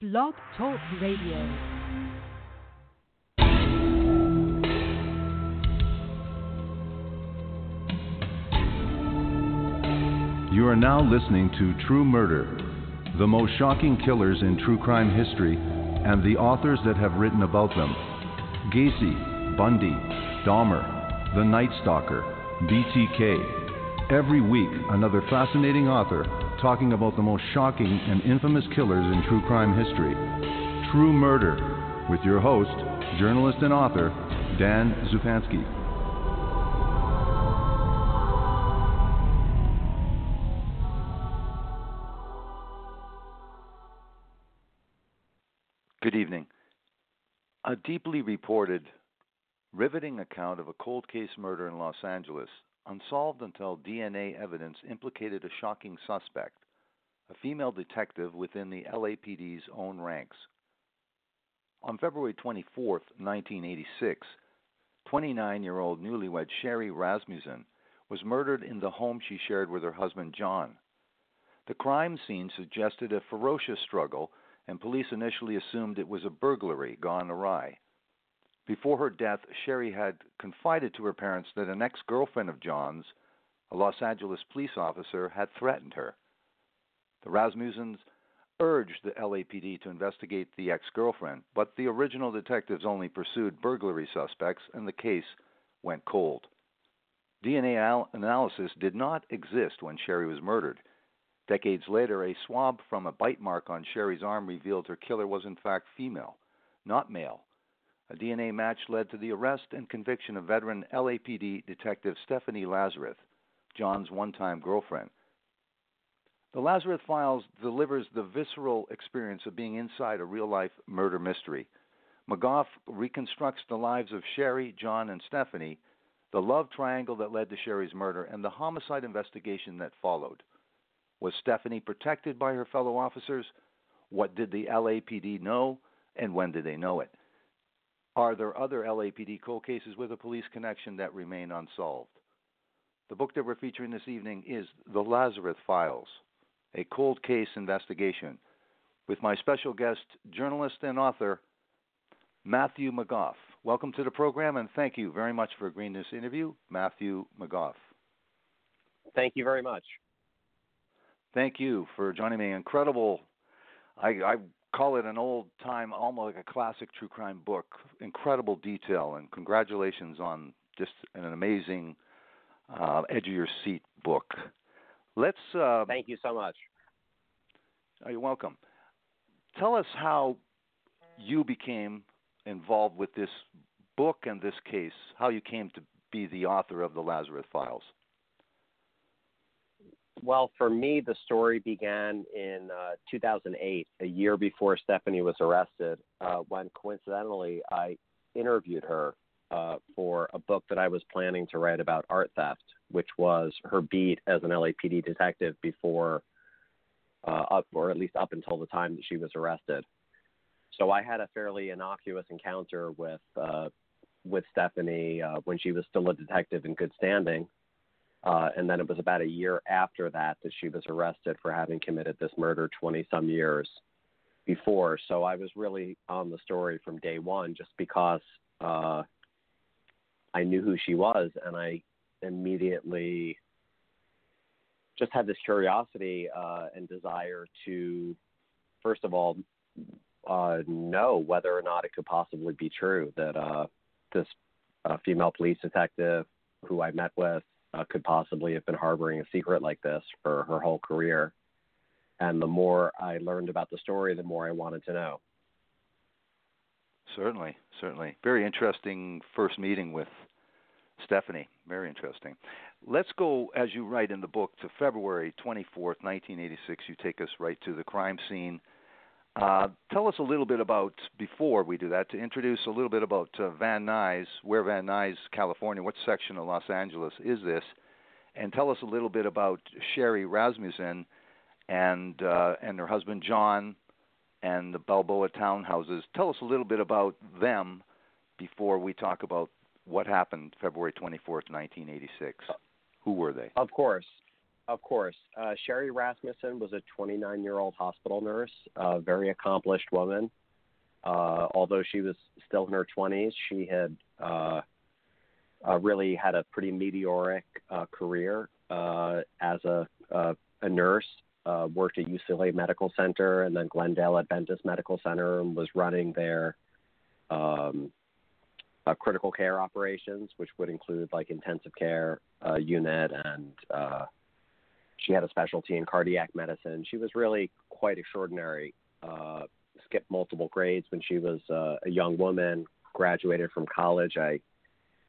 Blog Talk Radio. You are now listening to True Murder, the most shocking killers in true crime history, and the authors that have written about them Gacy, Bundy, Dahmer, The Night Stalker, BTK. Every week, another fascinating author talking about the most shocking and infamous killers in true crime history. True Murder, with your host, journalist and author, Dan Zupansky. Good evening. A deeply reported, riveting account of a cold case murder in Los Angeles, unsolved until DNA evidence implicated a shocking suspect, a female detective within the LAPD's own ranks. On February 24, 1986, 29 year old newlywed Sherri Rasmussen was murdered in the home she shared with her husband John. The crime scene suggested a ferocious struggle and police initially assumed it was a burglary gone awry. Before her death, Sherri had confided to her parents that an ex girlfriend of John's, a Los Angeles police officer, had threatened her. The Rasmussens urged the LAPD to investigate the ex girlfriend, but the original detectives only pursued burglary suspects and the case went cold. DNA al- analysis did not exist when Sherri was murdered. Decades later, a swab from a bite mark on Sherri's arm revealed her killer was in fact female, not male. A DNA match led to the arrest and conviction of veteran LAPD detective Stephanie Lazarus, John's one time girlfriend. The Lazarus Files delivers the visceral experience of being inside a real life murder mystery. McGough reconstructs the lives of Sherri, John, and Stephanie, the love triangle that led to Sherri's murder, and the homicide investigation that followed. Was Stephanie protected by her fellow officers? What did the LAPD know, and when did they know it? Are there other LAPD cold cases with a police connection that remain unsolved? The book that we're featuring this evening is The Lazarus Files, a cold case investigation, with my special guest, journalist and author, Matthew McGough. Welcome to the program, and thank you very much for agreeing to this interview, Matthew McGough. Thank you very much thank you for joining me. Incredible. I, I call it an old time, almost like a classic true crime book. Incredible detail, and congratulations on just an amazing uh, edge of your seat book. Let's. Uh, Thank you so much. Oh, you're welcome. Tell us how you became involved with this book and this case. How you came to be the author of the Lazarus Files. Well, for me, the story began in uh, 2008, a year before Stephanie was arrested, uh, when coincidentally I interviewed her uh, for a book that I was planning to write about art theft, which was her beat as an LAPD detective before, uh, up or at least up until the time that she was arrested. So I had a fairly innocuous encounter with uh, with Stephanie uh, when she was still a detective in good standing uh, and then it was about a year after that that she was arrested for having committed this murder 20 some years before. So I was really on the story from day one just because uh, I knew who she was and I immediately just had this curiosity uh, and desire to, first of all, uh, know whether or not it could possibly be true that uh, this uh, female police detective who I met with uh, could possibly have been harboring a secret like this for her whole career. And the more I learned about the story, the more I wanted to know. Certainly, certainly. Very interesting first meeting with Stephanie. Very interesting. Let's go, as you write in the book, to February 24th, 1986. You take us right to the crime scene uh, tell us a little bit about, before we do that, to introduce a little bit about uh, Van Nuys, where Van Nuys, California, what section of Los Angeles is this? And tell us a little bit about Sherri Rasmussen and uh, and her husband John and the Balboa townhouses. Tell us a little bit about them before we talk about what happened February 24th, 1986. Who were they? Of course. Of course. Uh, Sherri Rasmussen was a 29 year old hospital nurse, a very accomplished woman. Uh, although she was still in her 20s, she had uh, uh, really had a pretty meteoric uh, career uh, as a, a nurse. Worked at UCLA Medical Center and then Glendale Adventist Medical Center and was running their um, critical care operations, which would include like intensive care unit, and she had a specialty in cardiac medicine. She was really quite extraordinary. Uh, skipped multiple grades when she was uh, a young woman. Graduated from college. I,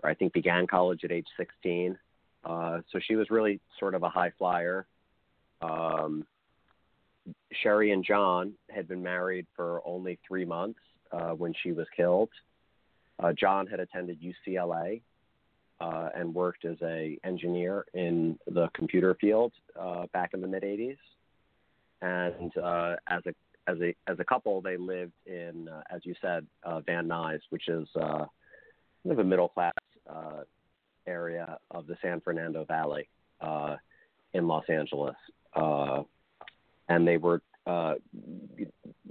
I think began college at age 16. Uh, so she was really sort of a high flyer. Um, Sherri and John had been married for only three months uh, when she was killed. Uh, John had attended UCLA uh, and worked as a engineer in the computer field uh, back in the mid '80s. And uh, as a as a as a couple, they lived in, uh, as you said, uh, Van Nuys, which is uh, kind of a middle class area of the San Fernando Valley in Los Angeles. And they were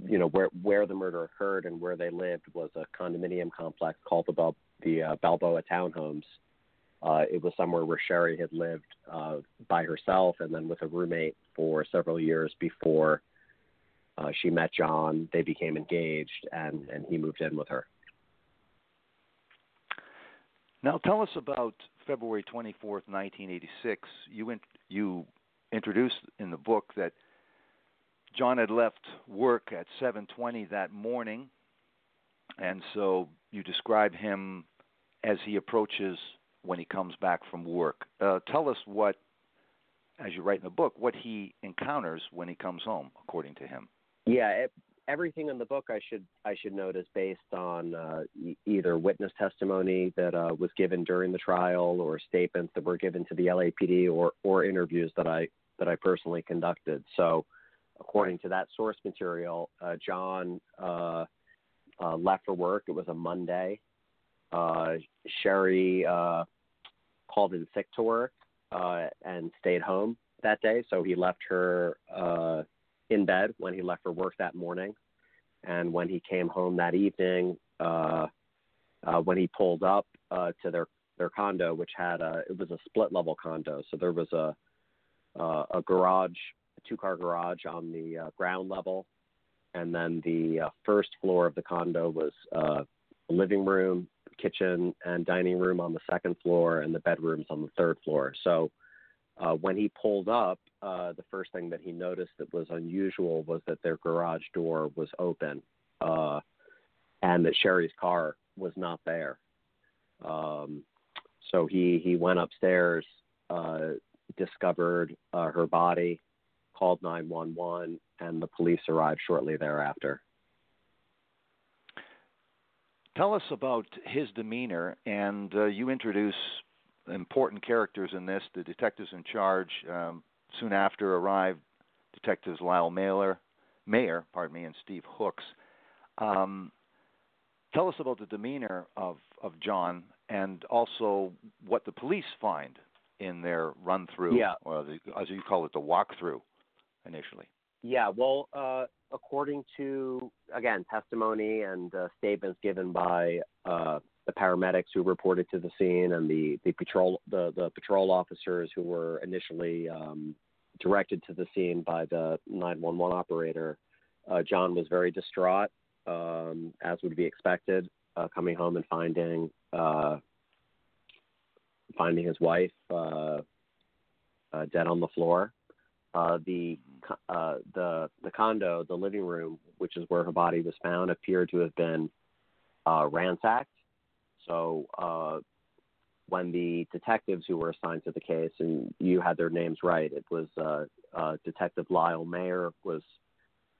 you know where where the murder occurred and where they lived was a condominium complex called the the Balboa Townhomes. Uh, it was somewhere where Sherri had lived uh, by herself and then with a roommate for several years before uh, she met John. They became engaged, and and he moved in with her. Now, tell us about February 24th, 1986. You in, you introduced in the book that John had left work at 7:20 that morning, and so you describe him as he approaches when he comes back from work. Uh, tell us what, as you write in the book, what he encounters when he comes home, according to him. Yeah, it, everything in the book I should I should note is based on uh, either witness testimony that uh, was given during the trial, or statements that were given to the LAPD, or or interviews that I that I personally conducted. So, according to that source material, uh, John uh, uh, left for work. It was a Monday. Uh, Sherri called in sick to work and stayed home that day, so he left her in bed when he left for work that morning. And when he came home that evening, uh, uh, when he pulled up uh, to their their condo, which had a it was a split level condo, so there was a uh, a garage, a two car garage on the uh, ground level, and then the uh, first floor of the condo was uh, a living room, kitchen, and dining room on the second floor, and the bedrooms on the third floor. So uh, when he pulled up, uh, the first thing that he noticed that was unusual was that their garage door was open uh, and that Sherri's car was not there. Um, so he, he went upstairs, uh, discovered uh, her body, called 911, and the police arrived shortly thereafter. Tell us about his demeanor, and uh, you introduce important characters in this. The detectives in charge um, soon after arrived, detectives Lyle Mailer, Mayer, pardon me, and Steve Hooks. Um, tell us about the demeanor of, of John and also what the police find in their run through, yeah. or the, as you call it, the walk through, initially. Yeah, well, uh, according to again testimony and uh, statements given by uh, the paramedics who reported to the scene and the the patrol the the patrol officers who were initially um, directed to the scene by the 911 operator. Uh, John was very distraught, um, as would be expected, uh, coming home and finding uh, finding his wife dead on the floor. Uh, the the the condo, the living room, which is where her body was found, appeared to have been ransacked so uh, when the detectives who were assigned to the case, and you had their names right, it was uh, uh, Detective Lyle Mayer was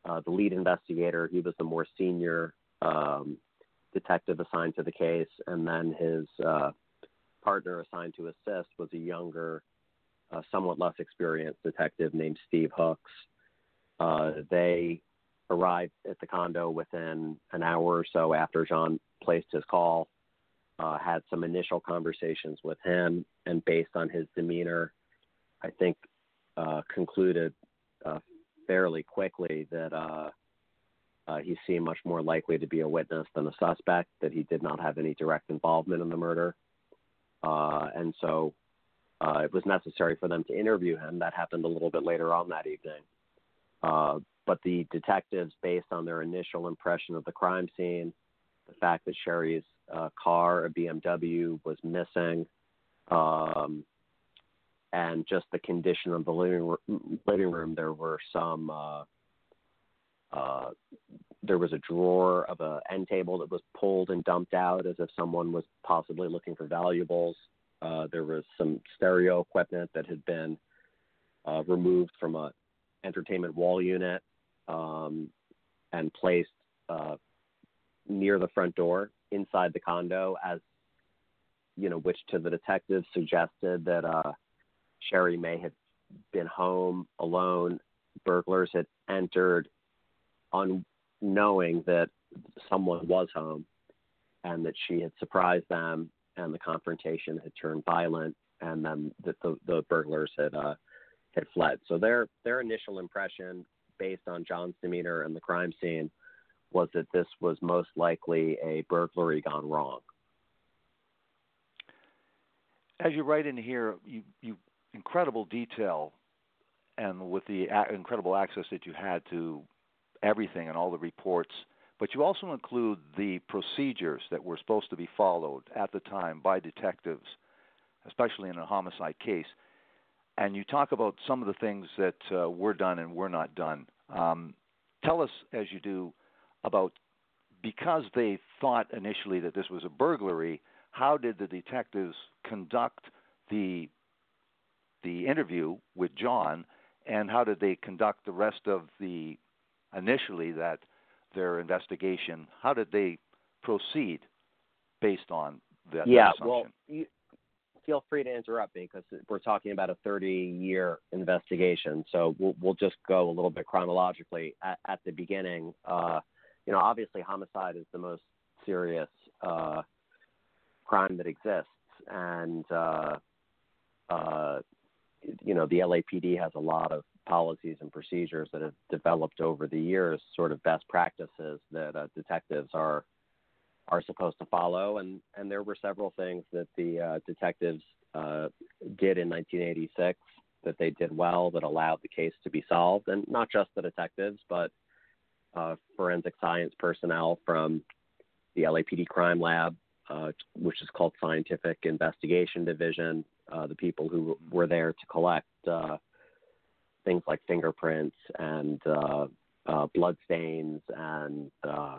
uh, the lead investigator. He was the more senior um, detective assigned to the case, and then his uh, partner assigned to assist was a younger, uh, somewhat less experienced detective named Steve Hooks. Uh, they arrived at the condo within an hour or so after John placed his call uh, had some initial conversations with him, and based on his demeanor, I think uh, concluded uh, fairly quickly that uh, uh, he seemed much more likely to be a witness than a suspect, that he did not have any direct involvement in the murder. And so uh, it was necessary for them to interview him. That happened a little bit later on that evening. Uh, but the detectives, based on their initial impression of the crime scene, the fact that Sherri's uh, car, a BMW, was missing, um, and just the condition of the living room, living room there were some. Uh, uh, there was a drawer of a end table that was pulled and dumped out as if someone was possibly looking for valuables. Uh, there was some stereo equipment that had been uh, removed from a entertainment wall unit um, and placed uh, near the front door inside the condo, as you know, which to the detectives suggested that uh, Sherri may have been home alone. Burglars had entered, unknowing that someone was home, and that she had surprised them and the confrontation had turned violent, and then that the, the burglars had uh, had fled. So their their initial impression, based on John's demeanor and the crime scene, was that this was most likely a burglary gone wrong. As you write in here, you, you incredible detail, and with the incredible access that you had to everything and all the reports but you also include the procedures that were supposed to be followed at the time by detectives, especially in a homicide case. And you talk about some of the things that uh, were done and were not done. Um, tell us, as you do, about because they thought initially that this was a burglary. How did the detectives conduct the the interview with John, and how did they conduct the rest of the initially that their investigation? How did they proceed based on that? Yeah, that well, you, feel free to interrupt me because we're talking about a 30-year investigation. So we'll, we'll just go a little bit chronologically. At, at the beginning, uh, you know, obviously homicide is the most serious uh, crime that exists, and uh, uh, you know, the LAPD has a lot of policies and procedures that have developed over the years, sort of best practices that uh, detectives are are supposed to follow. And and there were several things that the uh, detectives uh, did in 1986 that they did well that allowed the case to be solved, and not just the detectives, but uh, forensic science personnel from the LAPD crime lab, uh, which is called Scientific Investigation Division, uh, the people who were there to collect things like fingerprints and uh, uh, blood stains and uh,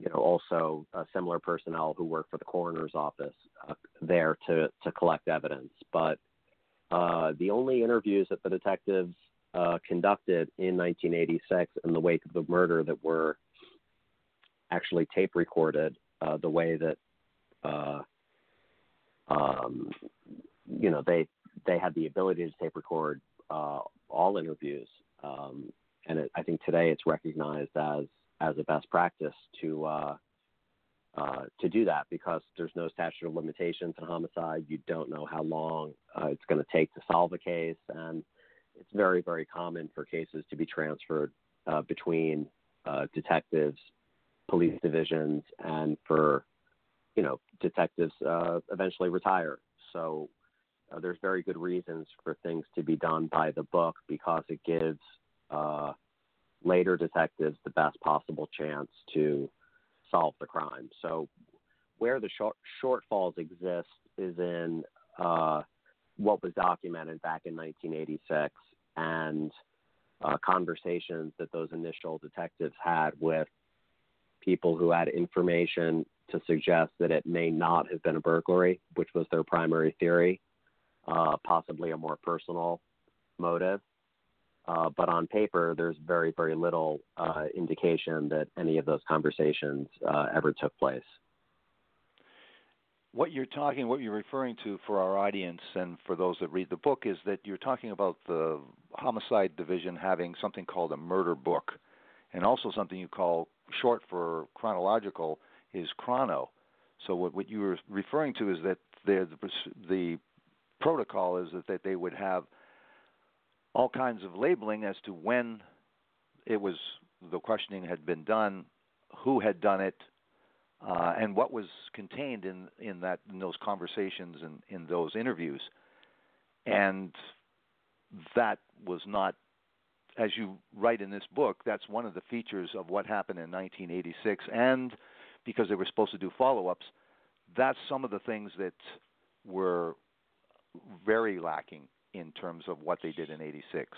you know also uh, similar personnel who work for the coroner's office uh, there to to collect evidence. But uh, the only interviews that the detectives uh, conducted in 1986 in the wake of the murder that were actually tape recorded, uh, the way that uh, um, you know they they had the ability to tape record uh, all interviews, um, and it, I think today it's recognized as as a best practice to uh, uh, to do that because there's no statute of limitations in homicide. You don't know how long uh, it's going to take to solve a case, and it's very very common for cases to be transferred uh, between uh, detectives, police divisions, and for you know detectives uh, eventually retire. So uh, there's very good reasons for things to be done by the book because it gives uh, later detectives the best possible chance to solve the crime. So, where the short, shortfalls exist is in uh, what was documented back in 1986 and uh, conversations that those initial detectives had with people who had information to suggest that it may not have been a burglary, which was their primary theory uh, possibly a more personal motive. Uh, but on paper, there's very, very little uh, indication that any of those conversations uh, ever took place. What you're talking, what you're referring to for our audience and for those that read the book is that you're talking about the homicide division having something called a murder book, and also something you call short for chronological is chrono. So what, what you were referring to is that the, the protocol is that, that they would have all kinds of labeling as to when it was the questioning had been done, who had done it, uh, and what was contained in in that in those conversations and in those interviews, and that was not, as you write in this book, that's one of the features of what happened in 1986, and because they were supposed to do follow-ups, that's some of the things that were very lacking in terms of what they did in '86.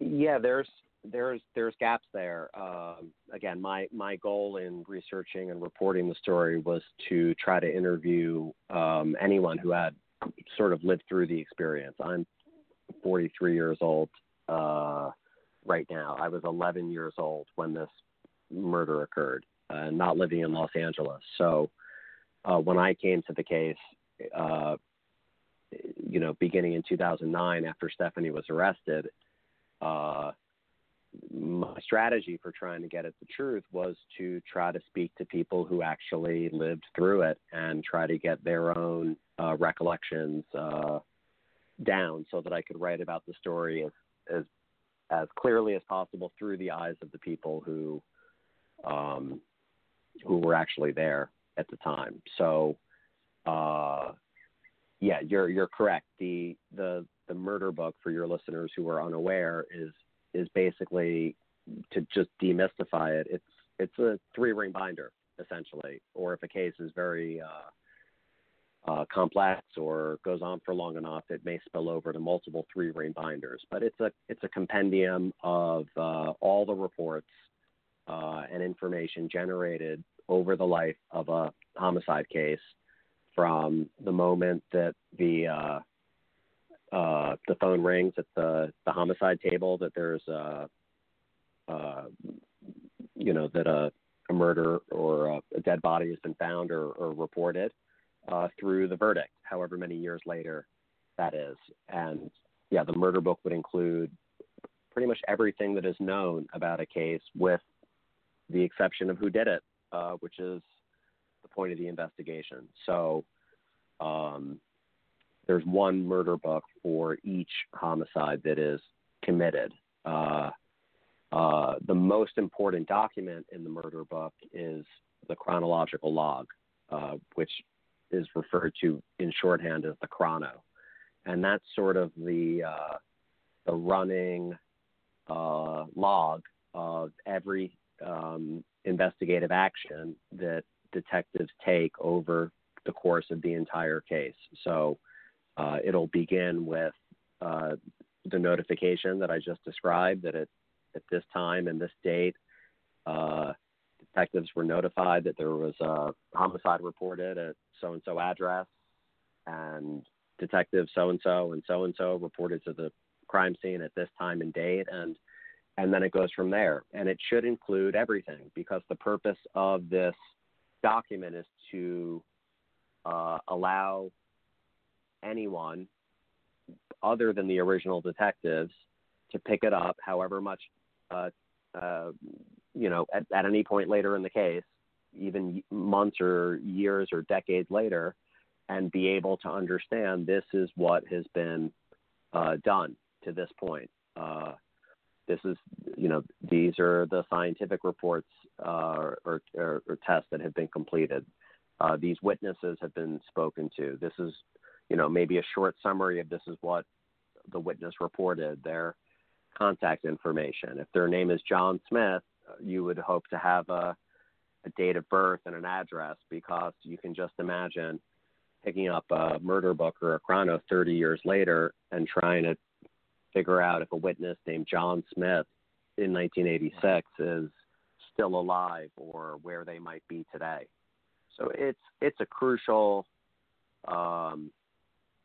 Yeah, there's there's there's gaps there. Um, again, my my goal in researching and reporting the story was to try to interview um, anyone who had sort of lived through the experience. I'm 43 years old uh, right now. I was 11 years old when this murder occurred, uh, not living in Los Angeles. So uh, when I came to the case, uh, you know, beginning in 2009 after Stephanie was arrested, uh, my strategy for trying to get at the truth was to try to speak to people who actually lived through it and try to get their own uh, recollections uh, down so that I could write about the story as, as as clearly as possible through the eyes of the people who um, who were actually there at the time. So, uh, yeah, you're you're correct. The the the murder book for your listeners who are unaware is is basically to just demystify it. It's it's a three ring binder essentially, or if a case is very uh, uh, complex or goes on for long enough, it may spill over to multiple three ring binders. But it's a it's a compendium of uh, all the reports uh, and information generated over the life of a homicide case from the moment that the uh, uh, the phone rings at the the homicide table that there's a, uh, you know that a, a murder or a, a, dead body has been found or, or reported uh, through the verdict, however many years later that is. And yeah, the murder book would include pretty much everything that is known about a case, with the exception of who did it, uh, which is point of the investigation. So um, there's one murder book for each homicide that is committed. Uh, uh, the most important document in the murder book is the chronological log, uh, which is referred to in shorthand as the chrono, and that's sort of the uh, the running uh, log of every um, investigative action that detectives take over the course of the entire case. So uh, it'll begin with uh, the notification that I just described that at, at this time and this date, uh, detectives were notified that there was a homicide reported at so and so address, and detective so and so and so and so reported to the crime scene at this time and date, and and then it goes from there. And it should include everything because the purpose of this document is to uh, allow anyone other than the original detectives to pick it up, however much, uh, uh, you know, at, at any point later in the case, even months or years or decades later, and be able to understand this is what has been uh, done to this point. This is, you know, these are the scientific reports uh, or, or, or, tests that have been completed. Uh, these witnesses have been spoken to. This is you know, maybe a short summary of this is what the witness reported, their contact information. If their name is John Smith, you would hope to have a, a date of birth and an address because you can just imagine picking up a murder book or a chrono 30 years later and trying to figure out if a witness named John Smith in 1986 is still alive or where they might be today. So it's it's a crucial um,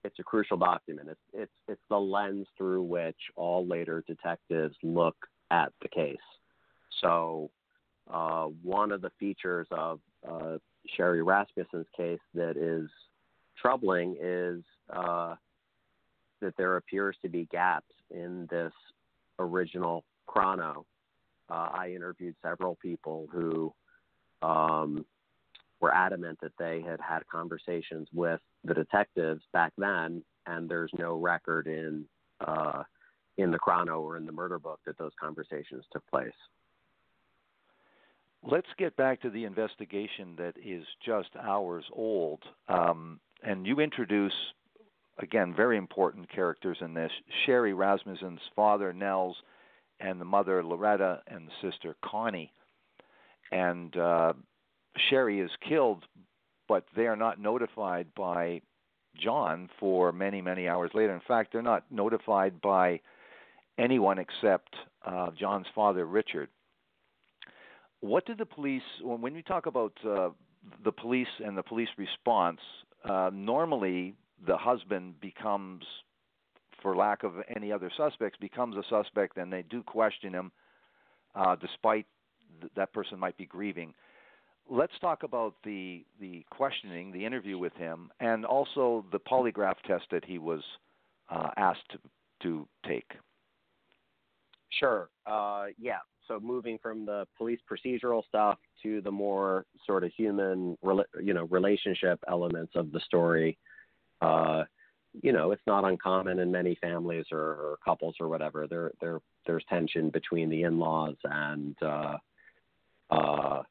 it's a crucial document. It's it's it's the lens through which all later detectives look at the case. So uh, one of the features of uh, Sherri Rasmussen's case that is troubling is uh, that there appears to be gaps in this original chrono. Uh, I interviewed several people who um, were adamant that they had had conversations with the detectives back then, and there's no record in uh, in the chrono or in the murder book that those conversations took place. Let's get back to the investigation that is just hours old. Um, and you introduce, again, very important characters in this Sherri Rasmussen's father, Nels, and the mother, Loretta, and the sister, Connie. And uh, Sherri is killed, but they are not notified by John for many, many hours later. In fact, they're not notified by anyone except uh, John's father, Richard. What did the police, when we talk about uh, the police and the police response, uh, normally the husband becomes, for lack of any other suspects, becomes a suspect and they do question him uh, despite th- that person might be grieving let's talk about the the questioning, the interview with him, and also the polygraph test that he was uh, asked to, to take. Sure. Uh, yeah. So moving from the police procedural stuff to the more sort of human, you know, relationship elements of the story. Uh, you know, it's not uncommon in many families or, or couples or whatever. There, there, there's tension between the in-laws and uh, uh,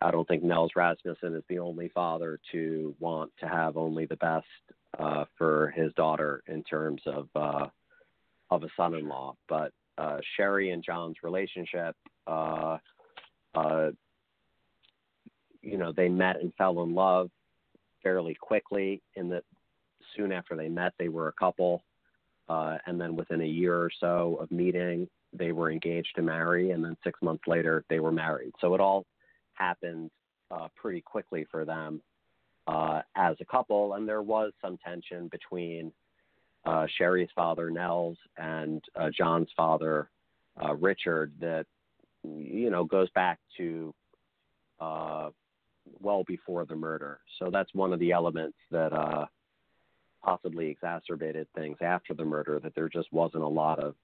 I don't think Nels Rasmussen is the only father to want to have only the best uh, for his daughter in terms of uh, of a son-in-law. But uh, Sherri and John's relationship, uh, uh, you know, they met and fell in love fairly quickly. In that, soon after they met, they were a couple, uh, and then within a year or so of meeting, they were engaged to marry, and then six months later, they were married. So it all happened uh, pretty quickly for them uh, as a couple, and there was some tension between uh, Sherri's father Nels and uh, John's father uh, Richard that you know goes back to uh, well before the murder. So that's one of the elements that possibly exacerbated things after the murder. That there just wasn't a lot of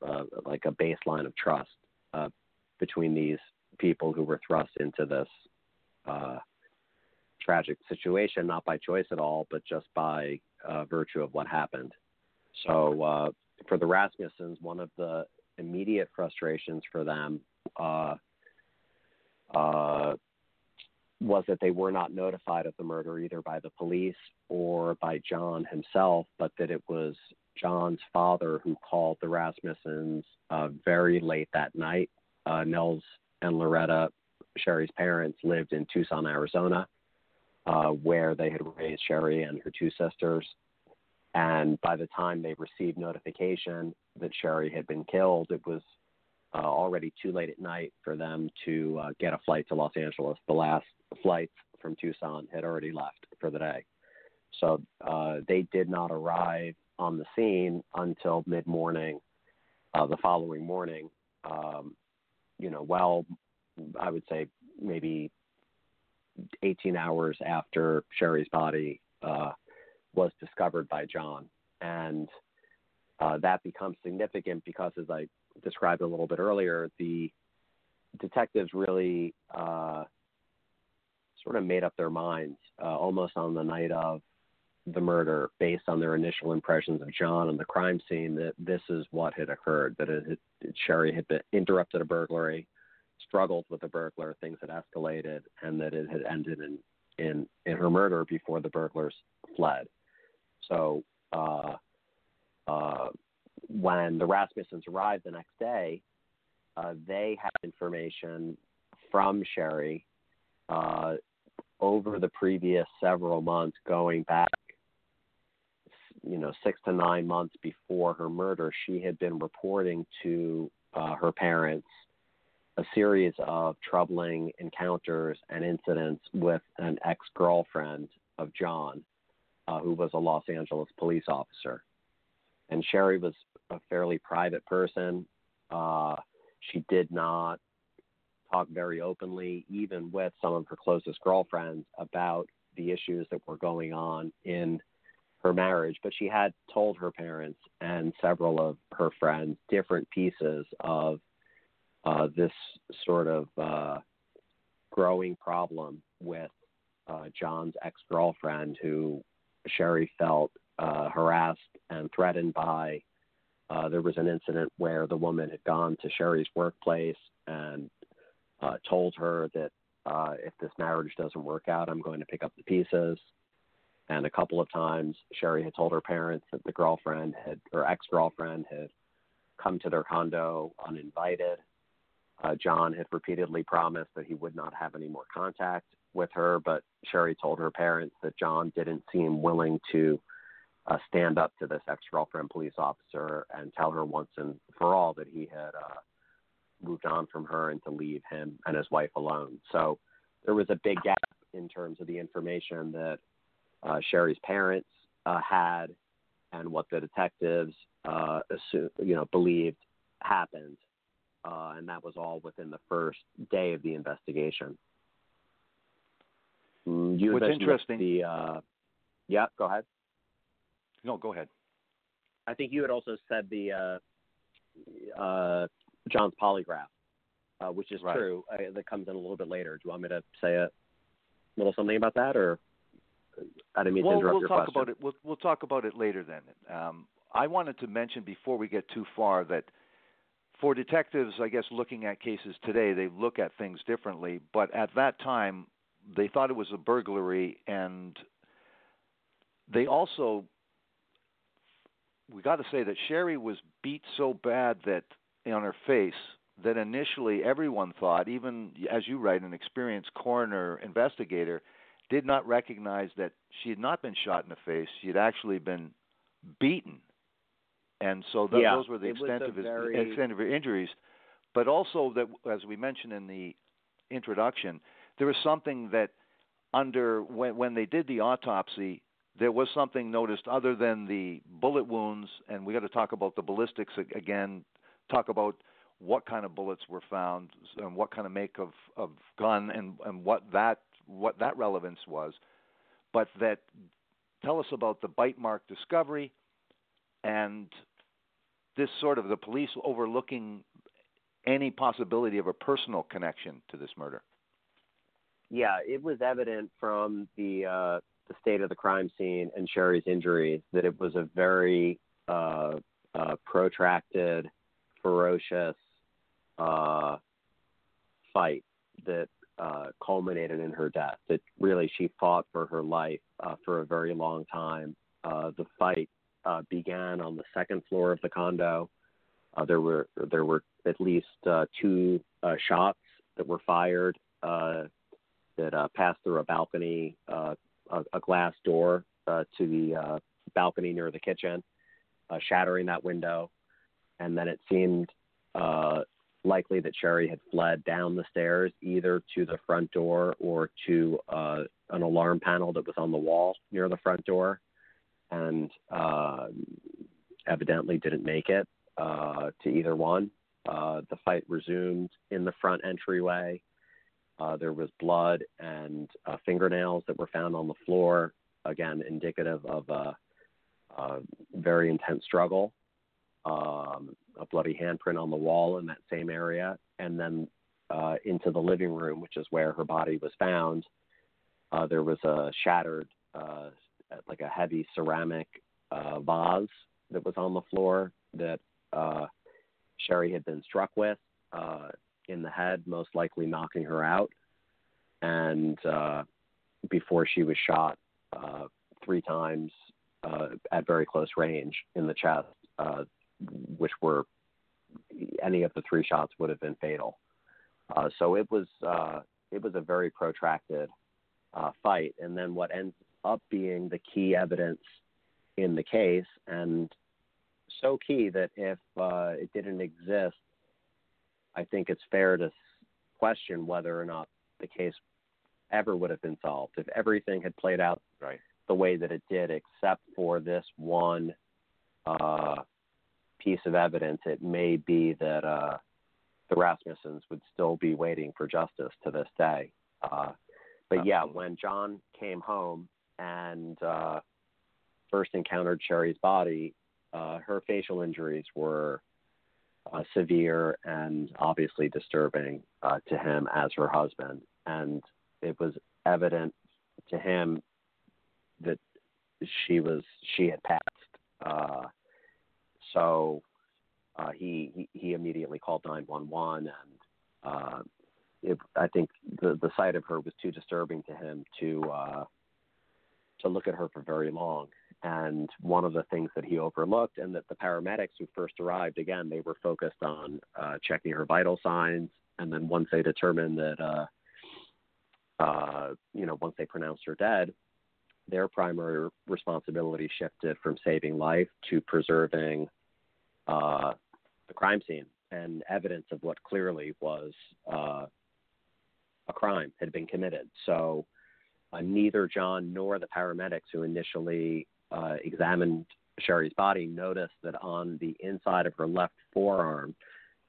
like a baseline of trust between these people who were thrust into this uh, tragic situation, not by choice at all, but just by uh, virtue of what happened. So uh, for the Rasmussens, one of the immediate frustrations for them uh, uh, was that they were not notified of the murder either by the police or by John himself, but that it was John's father who called the Rasmussens uh, very late that night. Uh, Nels and Loretta, Sherri's parents, lived in Tucson, Arizona, uh, where they had raised Sherri and her two sisters. And by the time they received notification that Sherri had been killed, it was uh, already too late at night for them to uh, get a flight to Los Angeles. The last flights from Tucson had already left for the day. So uh, they did not arrive on the scene until mid morning uh, the following morning. Um, you know, well, I would say maybe 18 hours after Sherri's body uh, was discovered by John. And uh, that becomes significant because, as I described a little bit earlier, the detectives really uh, sort of made up their minds uh, almost on the night of the murder based on their initial impressions of John and the crime scene that this is what had occurred, that it, it, Sherri had been, interrupted a burglary, struggled with the burglar, things had escalated, and that it had ended in, in, in her murder before the burglars fled. So uh, uh, when the Rasmussens arrived the next day, uh, they had information from Sherri uh, over the previous several months, going back you know six to nine months before her murder, she had been reporting to uh, her parents a series of troubling encounters and incidents with an ex girlfriend of John, uh, who was a Los Angeles police officer. And Sherri was a fairly private person. Uh, she did not talk very openly, even with some of her closest girlfriends, about the issues that were going on in her marriage, but she had told her parents and several of her friends different pieces of uh, this sort of uh, growing problem with uh, John's ex girlfriend, who Sherri felt uh, harassed and threatened by uh, there was an incident where the woman had gone to Sherri's workplace and uh, told her that uh, if this marriage doesn't work out, I'm going to pick up the pieces. And a couple of times, Sherri had told her parents that the girlfriend had, or ex girlfriend, had come to their condo uninvited. Uh, John had repeatedly promised that he would not have any more contact with her, but Sherri told her parents that John didn't seem willing to uh, stand up to this ex girlfriend police officer and tell her once and for all that he had uh, moved on from her and to leave him and his wife alone. So there was a big gap in terms of the information that uh, Sherri's parents uh, had and what the detectives uh, you know believed happened, uh, and that was all within the first day of the investigation. Mm, you What's interesting- The uh, yeah, go ahead. No, go ahead. I think you had also said the uh, uh, John's polygraph, uh, which is Right. true. Uh, that comes in a little bit later. Do you want me to say a little something about that, or I didn't mean well, to interrupt we'll your talk question. about it. We'll, we'll talk about it later then. Um, I wanted to mention before we get too far that for detectives, I guess looking at cases today, they look at things differently. But at that time, they thought it was a burglary, and they also we got to say that Sherri was beat so bad that on her face that initially everyone thought, even as you write, an experienced coroner investigator did not recognize that she had not been shot in the face; she had actually been beaten, and so th- Yeah, those were the extent of his very- extent of her injuries. But also that, as we mentioned in the introduction, there was something that under when when they did the autopsy, there was something noticed other than the bullet wounds, and we got to talk about the ballistics again. Talk about what kind of bullets were found and what kind of make of of gun and and what that what that relevance was. But that tell us about the bite mark discovery and this sort of the police overlooking any possibility of a personal connection to this murder. Yeah, it was evident from the uh, the state of the crime scene and Sherri's injuries that it was a very uh, uh, protracted, ferocious uh, fight that uh, culminated in her death. That really she fought for her life uh, for a very long time. Uh, the fight began on the second floor of the condo. There were there were at least two shots that were fired that uh, passed through a balcony, uh, a, a glass door uh, to the uh, balcony near the kitchen, uh, shattering that window. And then it seemed uh, likely that Sherri had fled down the stairs, either to the front door or to uh, an alarm panel that was on the wall near the front door, and uh, evidently didn't make it uh, to either one. Uh, the fight resumed in the front entryway. Uh, there was blood and uh, fingernails that were found on the floor, again, indicative of a, a very intense struggle. Um, a bloody handprint on the wall in that same area, and then uh, into the living room, which is where her body was found. Uh, there was a shattered, uh, like a heavy ceramic uh, vase that was on the floor that uh, Sherri had been struck with uh, in the head, most likely knocking her out. And uh, before she was shot uh, three times uh, at very close range in the chest, uh, which were any of the three shots would have been fatal. Uh, so it was uh, it was a very protracted fight, and then what ends up being the key evidence in the case, and so key that if it didn't exist, I think it's fair to question whether or not the case ever would have been solved. If everything had played out Right. the way that it did, except for this one uh, piece of evidence, it may be that uh, the Rasmussens would still be waiting for justice to this day. Uh, but yeah, when John came home and uh, first encountered Sherri's body, uh, her facial injuries were uh, severe and obviously disturbing uh, to him as her husband. And it was evident to him that she was she had passed. Uh, so uh, he, he he immediately called 911, and uh, it, I think the the sight of her was too disturbing to him to uh, to look at her for very long. And one of the things that he overlooked, and that the paramedics who first arrived, again, they were focused on uh, checking her vital signs, and then once they determined that, uh, uh, you know, once they pronounced her dead, their primary responsibility shifted from saving life to preserving uh, the crime scene and evidence of what clearly was uh, a crime had been committed. So uh, neither John nor the paramedics who initially uh, examined Sherri's body noticed that on the inside of her left forearm,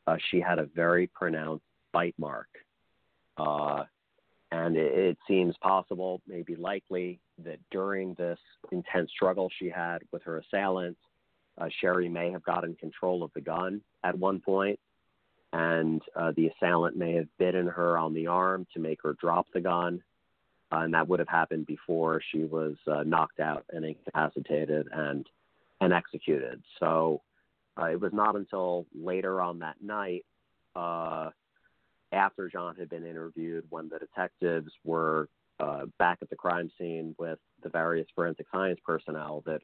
uh, she had a very pronounced bite mark. Uh, and it, it seems possible, maybe likely, that during this intense struggle she had with her assailant, uh, Sherri may have gotten control of the gun at one point, and uh, the assailant may have bitten her on the arm to make her drop the gun. Uh, and that would have happened before she was uh, knocked out and incapacitated and and executed. So uh, it was not until later on that night, uh, after John had been interviewed, when the detectives were uh, back at the crime scene with the various forensic science personnel, that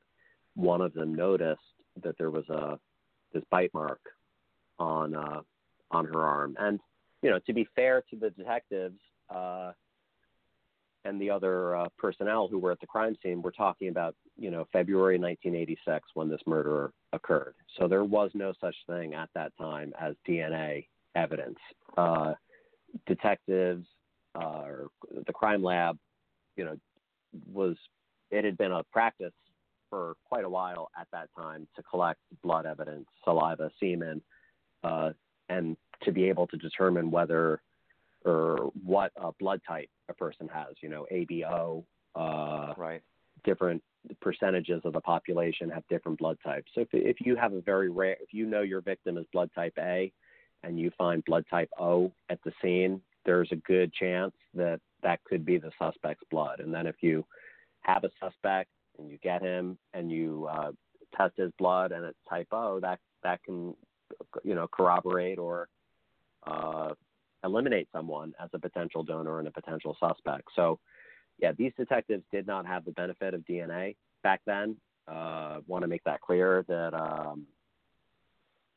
one of them noticed that there was a this bite mark on uh, on her arm. And you know, to be fair to the detectives and the other uh, personnel who were at the crime scene, we're talking about you know February 1986 when this murder occurred. So there was no such thing at that time as DNA evidence. Uh, detectives uh, or the crime lab, you know, was it had been a practice for quite a while at that time to collect blood evidence, saliva, semen, uh, and to be able to determine whether or what uh, blood type a person has. You know, ABO. Uh, right. Different percentages of the population have different blood types. So if if you have a very rare, if you know your victim is blood type A, and you find blood type O at the scene, there's a good chance that that could be the suspect's blood. And then if you have a suspect and you get him and you uh, test his blood and it's type O, that that can you know corroborate or uh, eliminate someone as a potential donor and a potential suspect. So, yeah, these detectives did not have the benefit of DNA back then. Uh, Want to make that clear that um,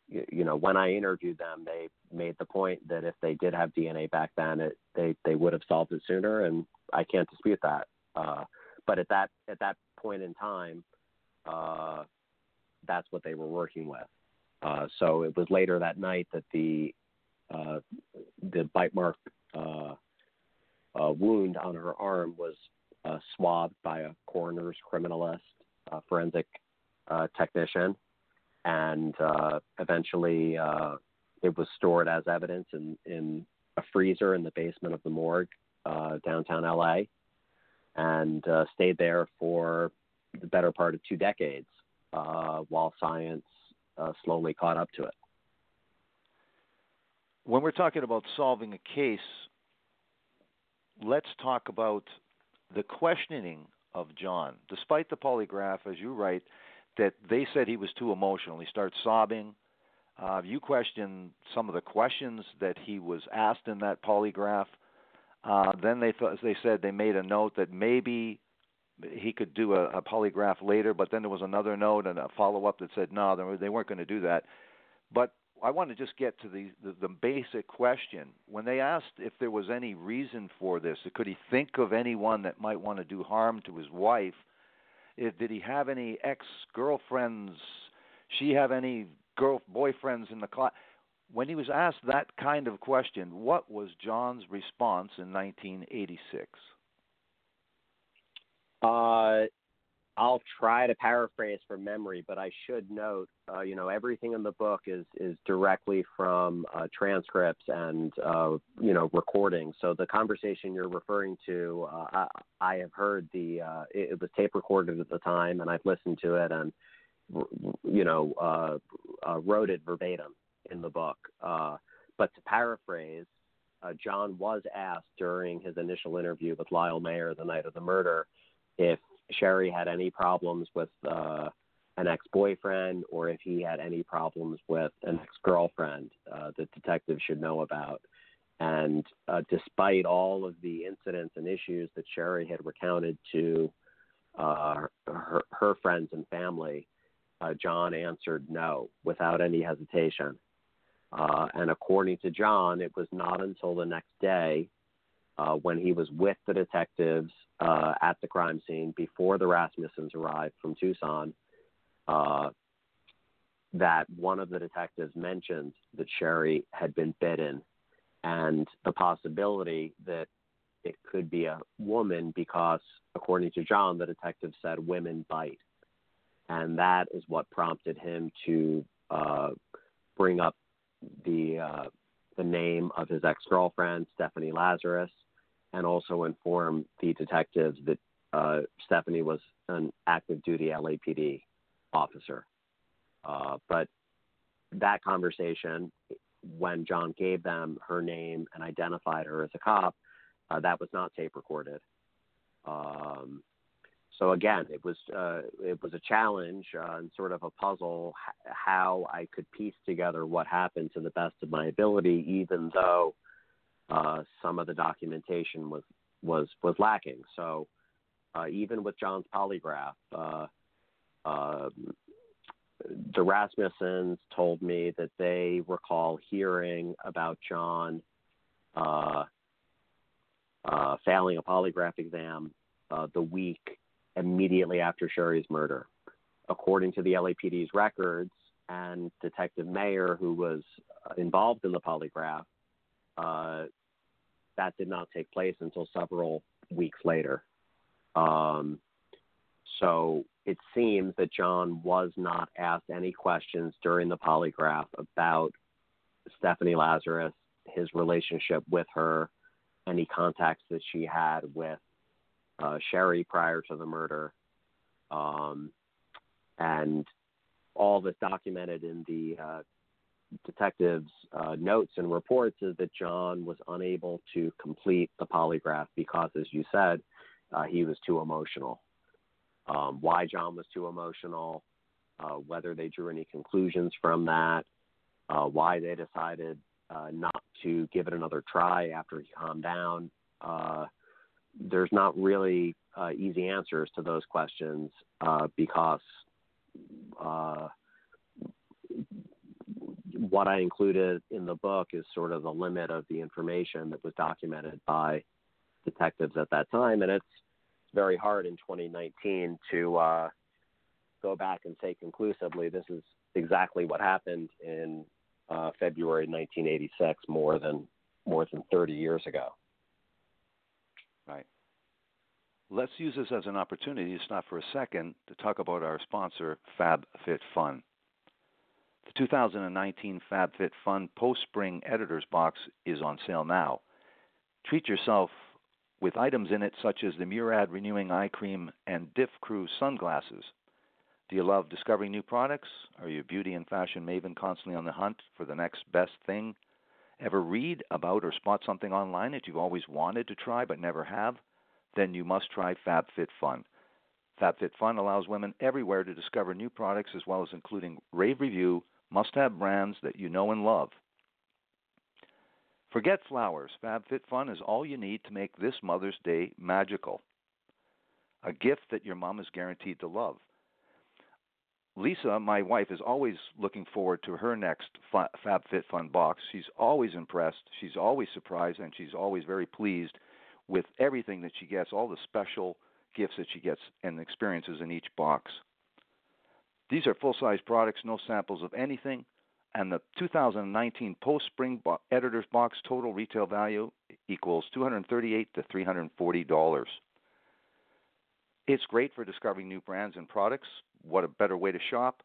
you, you know when I interviewed them, they made the point that if they did have DNA back then, it, they they would have solved it sooner, and I can't dispute that. Uh, but at that at that point in time, uh, that's what they were working with. Uh, so it was later that night that the the bite mark uh, uh, wound on her arm was uh, swabbed by a coroner's criminalist, uh, forensic uh, technician, and uh, eventually uh, it was stored as evidence in, in a freezer in the basement of the morgue uh, downtown LA, and uh, stayed there for the better part of two decades uh, while science uh, slowly caught up to it. When we're talking about solving a case, let's talk about the questioning of John. Despite the polygraph, as you write, that they said he was too emotional. He starts sobbing. Uh, you question some of the questions that he was asked in that polygraph. Uh, then they th- they said they made a note that maybe he could do a, a polygraph later, but then there was another note and a follow up that said no, they weren't going to do that. But I want to just get to the, the the basic question. When they asked if there was any reason for this, could he think of anyone that might want to do harm to his wife? Did he have any ex girlfriends? She have any girl boyfriends in the class? When he was asked that kind of question, what was John's response in 1986? Uh, I'll try to paraphrase from memory, but I should note, uh, you know, everything in the book is is directly from uh, transcripts and uh, you know recordings. So the conversation you're referring to, uh, I, I have heard the uh, it, it was tape recorded at the time, and I've listened to it and you know uh, wrote it verbatim in the book. But to paraphrase, John was asked during his initial interview with Lyle Mayer the night of the murder if Sherri had any problems with uh, an ex-boyfriend or if he had any problems with an ex-girlfriend uh, that detectives should know about. And uh, despite all of the incidents and issues that Sherri had recounted to uh, her, her friends and family, uh, John answered no without any hesitation. Uh, and according to John, it was not until the next day uh, when he was with the detectives uh, at the crime scene before the Rasmussens arrived from Tucson uh, that one of the detectives mentioned that Sherri had been bitten and the possibility that it could be a woman because, according to John, the detective said women bite. And that is what prompted him to uh, bring up the uh, the name of his ex girlfriend, Stephanie Lazarus, and also inform the detectives that uh, Stephanie was an active duty LAPD officer. Uh, but that conversation, when John gave them her name and identified her as a cop, uh, that was not tape recorded. Um, so again, it was uh, it was a challenge uh, and sort of a puzzle how I could piece together what happened to the best of my ability, even though uh, some of the documentation was was was lacking. So uh, even with John's polygraph, uh, uh, the Rasmussens told me that they recall hearing about John uh, failing a polygraph exam the week immediately after Sherri's murder. According to the LAPD's records and Detective Mayer, who was involved in the polygraph, uh, that did not take place until several weeks later. Um, so it seems that John was not asked any questions during the polygraph about Stephanie Lazarus, his relationship with her, any contacts that she had with uh, Sherri prior to the murder, um, and all that's documented in the uh, detectives' uh, notes and reports is that John was unable to complete the polygraph because, as you said, uh, he was too emotional. Um, why John was too emotional, uh, whether they drew any conclusions from that, uh, why they decided uh, not to give it another try after he calmed down. Uh, there's not really easy answers to those questions because what I included in the book is sort of the limit of the information that was documented by detectives at that time, and it's very hard in 2019 to uh, go back and say conclusively this is exactly what happened in uh, February 1986, more than more than 30 years ago. Right. Let's use this as an opportunity to stop for a second to talk about our sponsor, FabFitFun. The 2019 FabFitFun Post Spring Editor's Box is on sale now. Treat yourself with items in it such as the Murad Renewing Eye Cream and Diff Crew sunglasses. Do you love discovering new products? Are you a beauty and fashion maven constantly on the hunt for the next best thing? Ever read about or spot something online that you've always wanted to try but never have? Then you must try FabFitFun. FabFitFun allows women everywhere to discover new products as well as including rave review, must have brands that you know and love. Forget flowers. FabFitFun is all you need to make this Mother's Day magical. A gift that your mom is guaranteed to love. Lisa, my wife, is always looking forward to her next FabFitFun box. She's always impressed, she's always surprised, and she's always very pleased with everything that she gets, all the special gifts that she gets and experiences in each box. These are full size products, no samples of anything, and the 2019 post spring bo- editor's box total retail value equals 238 to 340 dollars. It's great for discovering new brands and products. What a better way to shop!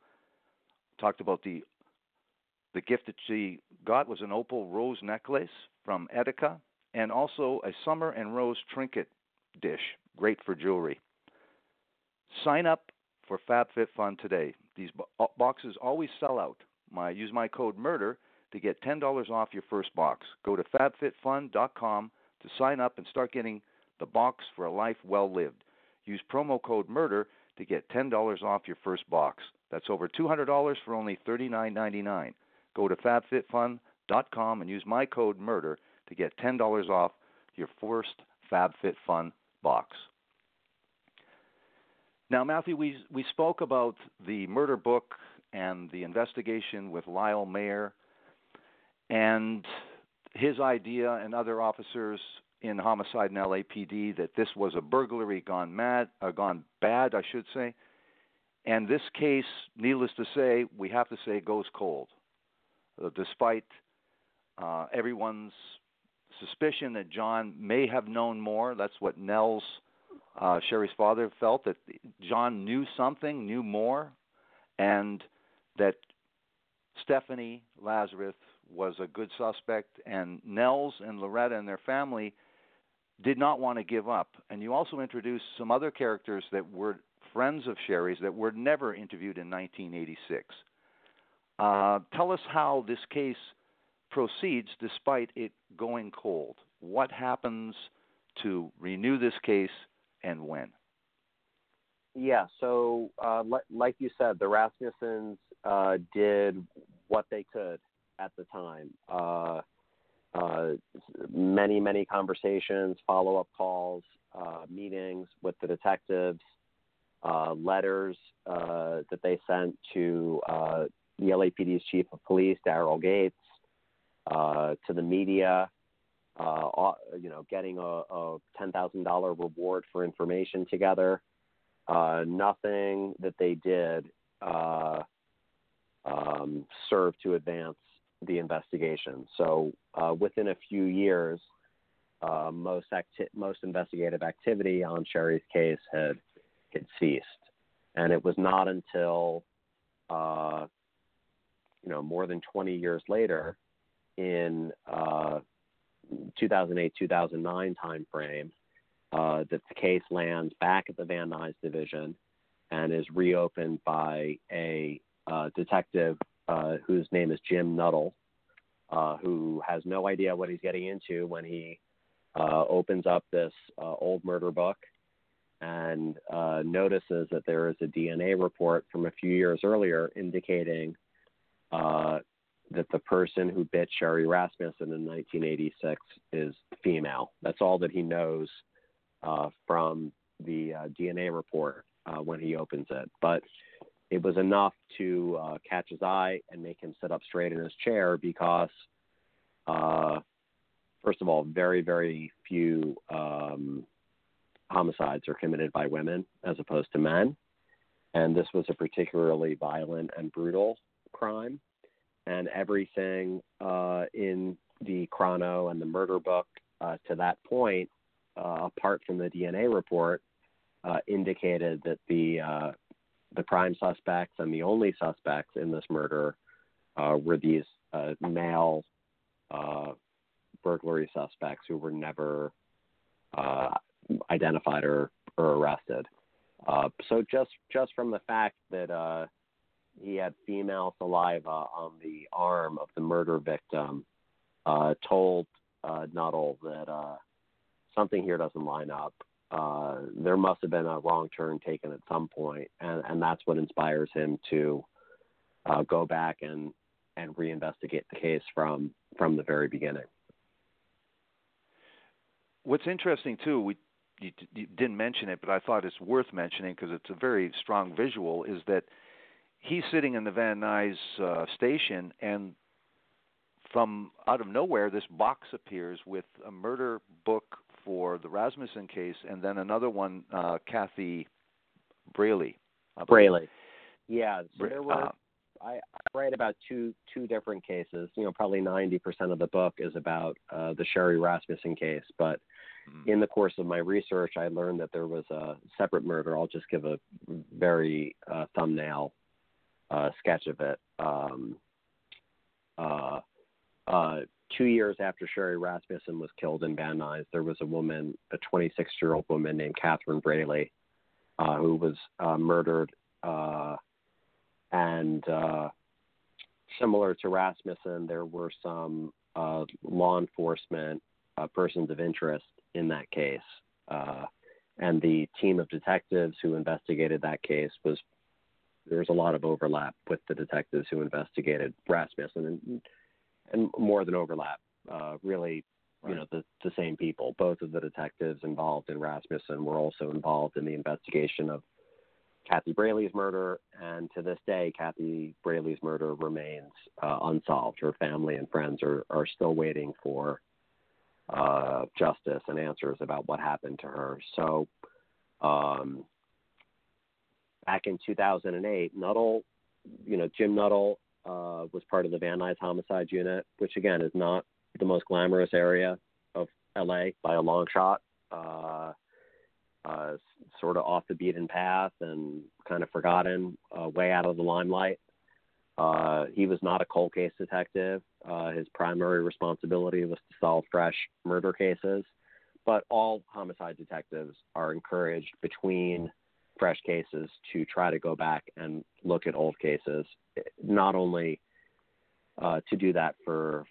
Talked about the the gift that she got was an opal rose necklace from Etika, and also a summer and rose trinket dish, great for jewelry. Sign up for FabFitFun today. These bo- uh, boxes always sell out my use my code murder to get $10 off your first box. Go to fabfitfun.com to sign up and start getting the box for a life well lived. Use promo code murder to get $10 off your first box. That's over $200 for only $39.99. Go to fabfitfun.com and use my code MURDER to get $10 off your first FabFitFun box. Now, Matthew, we, we spoke about the murder book and the investigation with Lyle Mayer and his idea and other officers in homicide and LAPD that this was a burglary gone mad, uh, gone bad, I should say. And this case, needless to say, we have to say, goes cold, uh, despite uh, everyone's suspicion that John may have known more. That's what Nels, uh, Sherri's father, felt that John knew something, knew more, and that Stephanie Lazarus was a good suspect, and Nels and Loretta and their family did not want to give up. And you also introduced some other characters that were friends of Sherri's that were never interviewed in 1986. Uh, tell us how this case proceeds despite it going cold. What happens to renew this case and when? Yeah, so uh, like you said, the Rasmussens uh, did what they could at the time. Uh, uh, many, many conversations, follow up calls, uh, meetings with the detectives, uh, letters that they sent to the LAPD's chief of police, Daryl Gates, to the media, you know, getting a, a $10,000 reward for information together. nothing that they did um, served to advance the investigation. So uh, within a few years, uh, most acti- most investigative activity on Sherri's case had had ceased, and it was not until uh, you know more than 20 years later, in 2008-2009 uh, timeframe, uh, that the case lands back at the Van Nuys division and is reopened by a uh, detective uh, whose name is Jim Nuttall, uh, who has no idea what he's getting into when he uh, opens up this uh, old murder book and notices that there is a DNA report from a few years earlier indicating that the person who bit Sherri Rasmussen in 1986 is female. That's all that he knows from the DNA report when he opens it. But it was enough to uh, catch his eye and make him sit up straight in his chair because, uh, first of all, very, very few um, homicides are committed by women as opposed to men. And this was a particularly violent and brutal crime. And everything uh, in the chrono and the murder book uh, to that point, uh, apart from the DNA report, uh, indicated that the the prime suspects and the only suspects in this murder uh, were these uh, male uh, burglary suspects who were never uh, identified or, or arrested. Uh, so just just from the fact that uh, he had female saliva on the arm of the murder victim, told Nuttall that something here doesn't line up uh, there must have been a wrong turn taken at some point, and, and that's what inspires him to uh, go back and and reinvestigate the case from from the very beginning. What's interesting too, we you, you didn't mention it, but I thought it's worth mentioning because it's a very strong visual. Is that he's sitting in the Van Nuys uh, station, and from out of nowhere, this box appears with a murder book for the Rasmussen case, and then another one, uh, Kathy Braley. Braley. Yeah, so there were. Uh, I, I write about two two different cases. You know, probably ninety percent of the book is about uh, the Sherri Rasmussen case, but mm-hmm. in the course of my research, I learned that there was a separate murder. I'll just give a very uh, thumbnail uh, sketch of it. Um, uh, uh, two years after Sherri Rasmussen was killed in Van Nuys, there was a woman, a 26 year old woman named Catherine Braley, uh, who was uh, murdered. Uh, and uh, similar to Rasmussen, there were some uh, law enforcement uh, persons of interest in that case. and the team of detectives who investigated that case was there was a lot of overlap with the detectives who investigated Rasmussen, and, and more than overlap, uh, really, right. you know, the, the same people. Both of the detectives involved in Rasmussen were also involved in the investigation of Kathy Braley's murder, and to this day, Kathy Braley's murder remains uh, unsolved. Her family and friends are, are still waiting for uh, justice and answers about what happened to her. So, um, back in 2008, Nuttall, you know, Jim Nuttall uh, was part of the Van Nuys homicide unit, which again is not the most glamorous area of LA by a long shot. Uh, uh, sort of off the beaten path and kind of forgotten, uh, way out of the limelight. Uh, he was not a cold case detective. Uh, his primary responsibility was to solve fresh murder cases. But all homicide detectives are encouraged between fresh cases to try to go back and look at old cases, not only uh, to do that for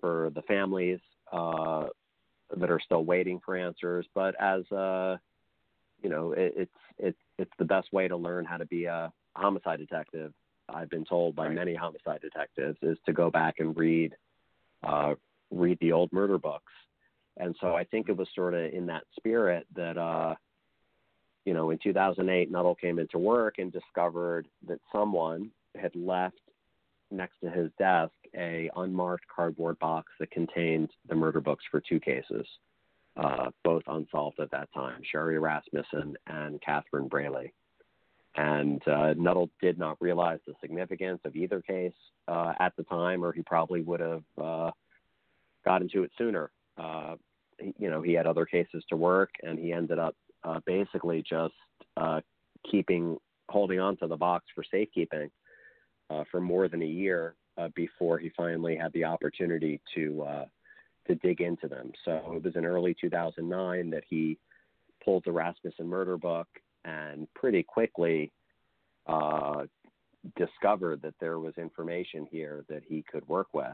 for the families uh, that are still waiting for answers, but as uh, you know, it, it's it's it's the best way to learn how to be a homicide detective. I've been told by right. many homicide detectives is to go back and read uh, read the old murder books. And so I think it was sort of in that spirit that uh, you know, in 2008, Nuttall came into work and discovered that someone had left next to his desk a unmarked cardboard box that contained the murder books for two cases, uh, both unsolved at that time: Sherri Rasmussen and Catherine Braley. And uh, Nuttall did not realize the significance of either case uh, at the time, or he probably would have uh, got into it sooner. Uh, you know, he had other cases to work, and he ended up uh, basically just uh, keeping holding on to the box for safekeeping uh, for more than a year uh, before he finally had the opportunity to uh, to dig into them. So it was in early 2009 that he pulled the Rasmussen murder book and pretty quickly uh, discovered that there was information here that he could work with.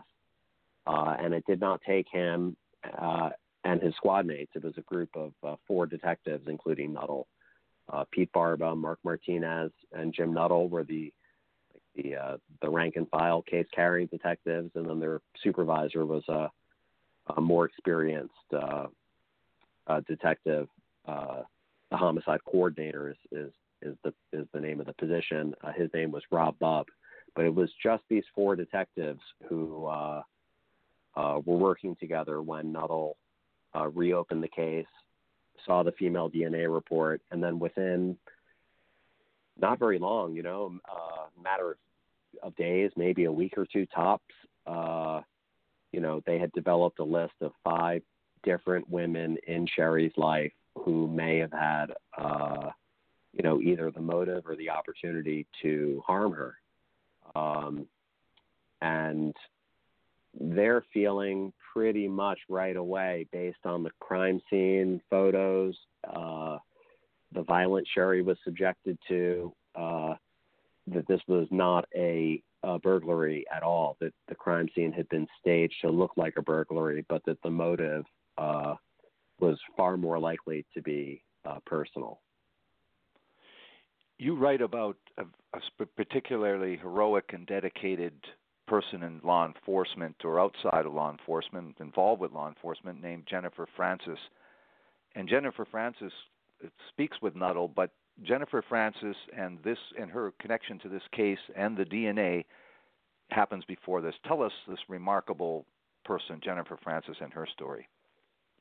And it did not take him and his squad mates. It was a group of uh, four detectives, including Nuttall. Uh, Pete Barba, Mark Martinez, and Jim Nuttall were the the uh, the rank and file case carrying detectives, and then their supervisor was a, a more experienced uh, detective. Uh, the homicide coordinator is, is is the is the name of the position. Uh, his name was Rob Bubb, but it was just these four detectives who uh, were working together when Nuttall uh, reopened the case, saw the female DNA report, and then within not very long, you know, uh, matter of days, maybe a week or two tops, uh, you know, they had developed a list of five different women in Sherri's life who may have had, uh, you know, either the motive or the opportunity to harm her. Um, and they're feeling pretty much right away based on the crime scene photos, uh, the violence Sherri was subjected to, uh, that this was not a, a burglary at all, that the crime scene had been staged to look like a burglary, but that the motive uh, was far more likely to be uh, personal. You write about a, a particularly heroic and dedicated person in law enforcement or outside of law enforcement, involved with law enforcement, named Jennifer Francis. And Jennifer Francis speaks with Nuttall, but Jennifer Francis and this and her connection to this case and the DNA happens before this. Tell us this remarkable person, Jennifer Francis, and her story.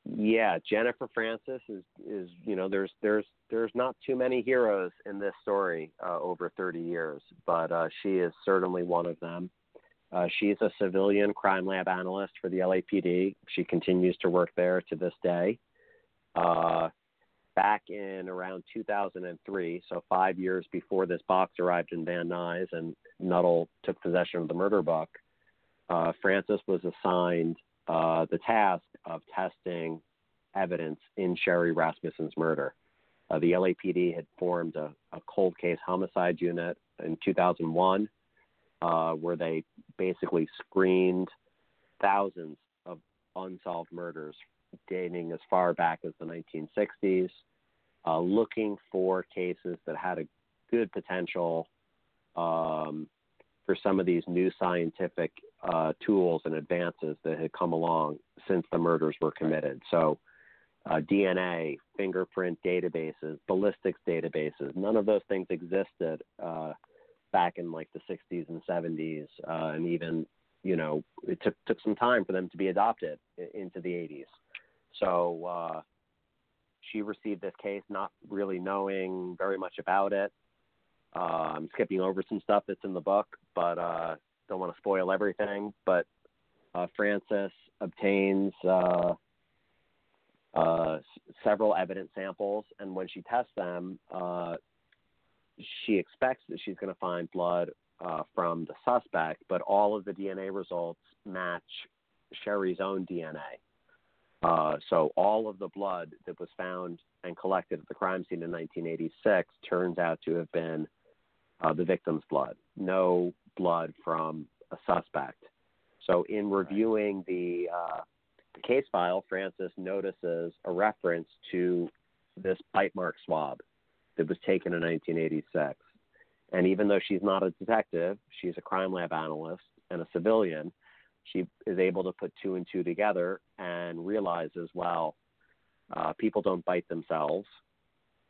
Yeah, Jennifer Francis is is you know there's there's there's not too many heroes in this story uh, over 30 years, but uh, she is certainly one of them. Uh, she's a civilian crime lab analyst for the LAPD. She continues to work there to this day. Uh, back in around 2003, so five years before this box arrived in Van Nuys and Nuttall took possession of the murder book, uh, Francis was assigned uh, the task of testing evidence in Sherri Rasmussen's murder. Uh, the LAPD had formed a, a cold case homicide unit in 2001 uh, where they basically screened thousands of unsolved murders dating as far back as the 1960s. uh, looking for cases that had a good potential um, for some of these new scientific uh, tools and advances that had come along since the murders were committed. So, uh, DNA, fingerprint databases, ballistics databases, none of those things existed uh, back in like the 60s and 70s, uh, and even you know it took took some time for them to be adopted into the 80s. So uh, she received this case not really knowing very much about it. Uh, I'm skipping over some stuff that's in the book, but uh, don't want to spoil everything. But uh, Francis obtains uh, uh, several evidence samples, and when she tests them, uh, she expects that she's going to find blood uh, from the suspect, but all of the DNA results match Sherri's own DNA. Uh, so all of the blood that was found and collected at the crime scene in 1986 turns out to have been uh, the victim's blood, no blood from a suspect. So in reviewing the, uh, the case file, Francis notices a reference to this bite mark swab that was taken in 1986. And even though she's not a detective, she's a crime lab analyst and a civilian, she is able to put two and two together and realizes, well, uh, people don't bite themselves.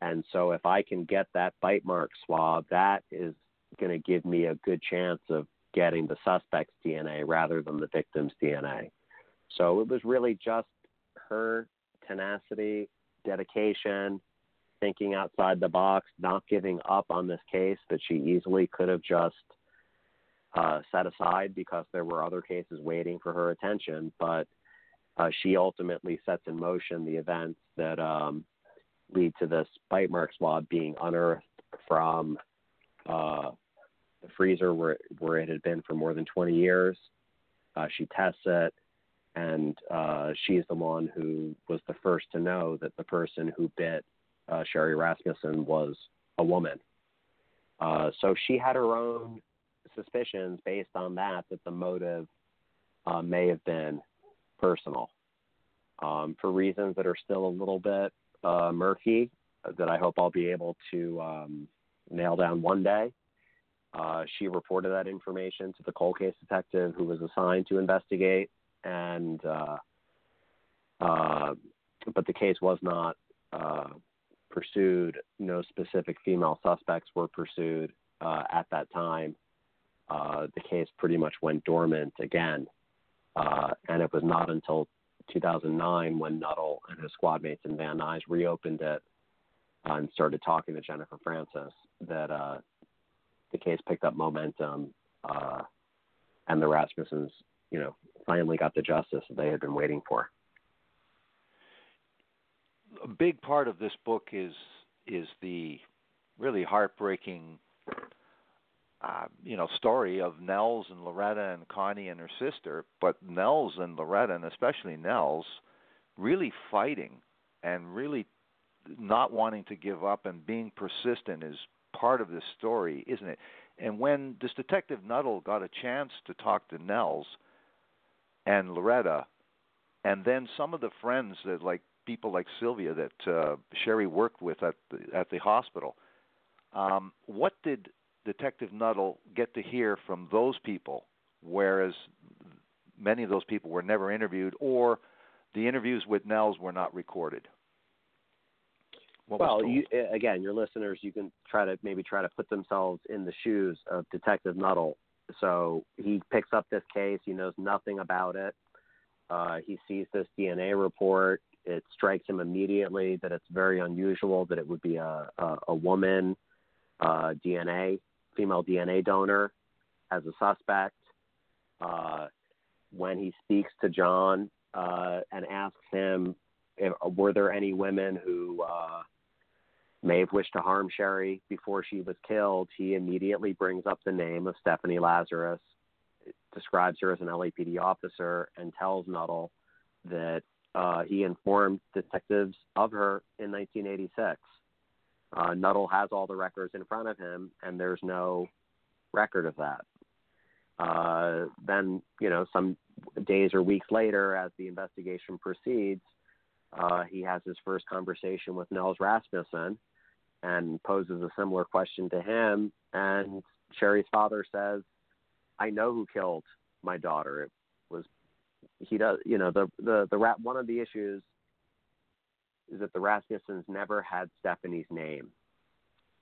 And so if I can get that bite mark swab, that is going to give me a good chance of getting the suspect's DNA rather than the victim's DNA. So it was really just her tenacity, dedication, thinking outside the box, not giving up on this case that she easily could have just uh, set aside because there were other cases waiting for her attention. But uh, she ultimately sets in motion the events that um, lead to this bite mark swab being unearthed from uh, the freezer where where it had been for more than 20 years. Uh, she tests it, and uh, she's the one who was the first to know that the person who bit uh, Sherri Rasmussen was a woman. Uh, so she had her own suspicions based on that that the motive uh, may have been personal um, for reasons that are still a little bit uh, murky that I hope I'll be able to um, nail down one day. Uh, she reported that information to the cold case detective who was assigned to investigate, and uh, uh, but the case was not uh, pursued. No specific female suspects were pursued uh, at that time. Uh, the case pretty much went dormant again, and it was not until 2009 when Nuttall and his squad mates in Van Nuys reopened it and started talking to Jennifer Francis that the case picked up momentum, uh, and the Rasmussens, you know, finally got the justice that they had been waiting for. A big part of this book is is the really heartbreaking, uh, you know, story of Nels and Loretta and Connie and her sister. But Nels and Loretta, and especially Nels, really fighting and really not wanting to give up and being persistent is part of this story, isn't it? And when this detective Nuttall got a chance to talk to Nels and Loretta, and then some of the friends that like people like Sylvia that uh, Sherri worked with at the at the hospital, um, what did Detective Nuttall get to hear from those people? Whereas many of those people were never interviewed, or the interviews with Nels were not recorded. What well, you, again, your listeners, you can try to maybe try to put themselves in the shoes of Detective Nuttall. So he picks up this case. He knows nothing about it. Uh, he sees this DNA report. It strikes him immediately that it's very unusual that it would be a, a, a woman uh, DNA, female DNA donor as a suspect. Uh, when he speaks to John uh, and asks him, if, were there any women who uh, may have wished to harm Sherri before she was killed, he immediately brings up the name of Stephanie Lazarus, describes her as an LAPD officer, and tells Nuttall that uh, he informed detectives of her in 1986. Uh, Nuttall has all the records in front of him, and there's no record of that. Uh, then, you know, some days or weeks later, as the investigation proceeds, uh, he has his first conversation with Nels Rasmussen and poses a similar question to him. And Sherri's father says, "I know who killed my daughter. It he does. You know the the the rat. One of the issues is that the Rasmussens never had Stephanie's name.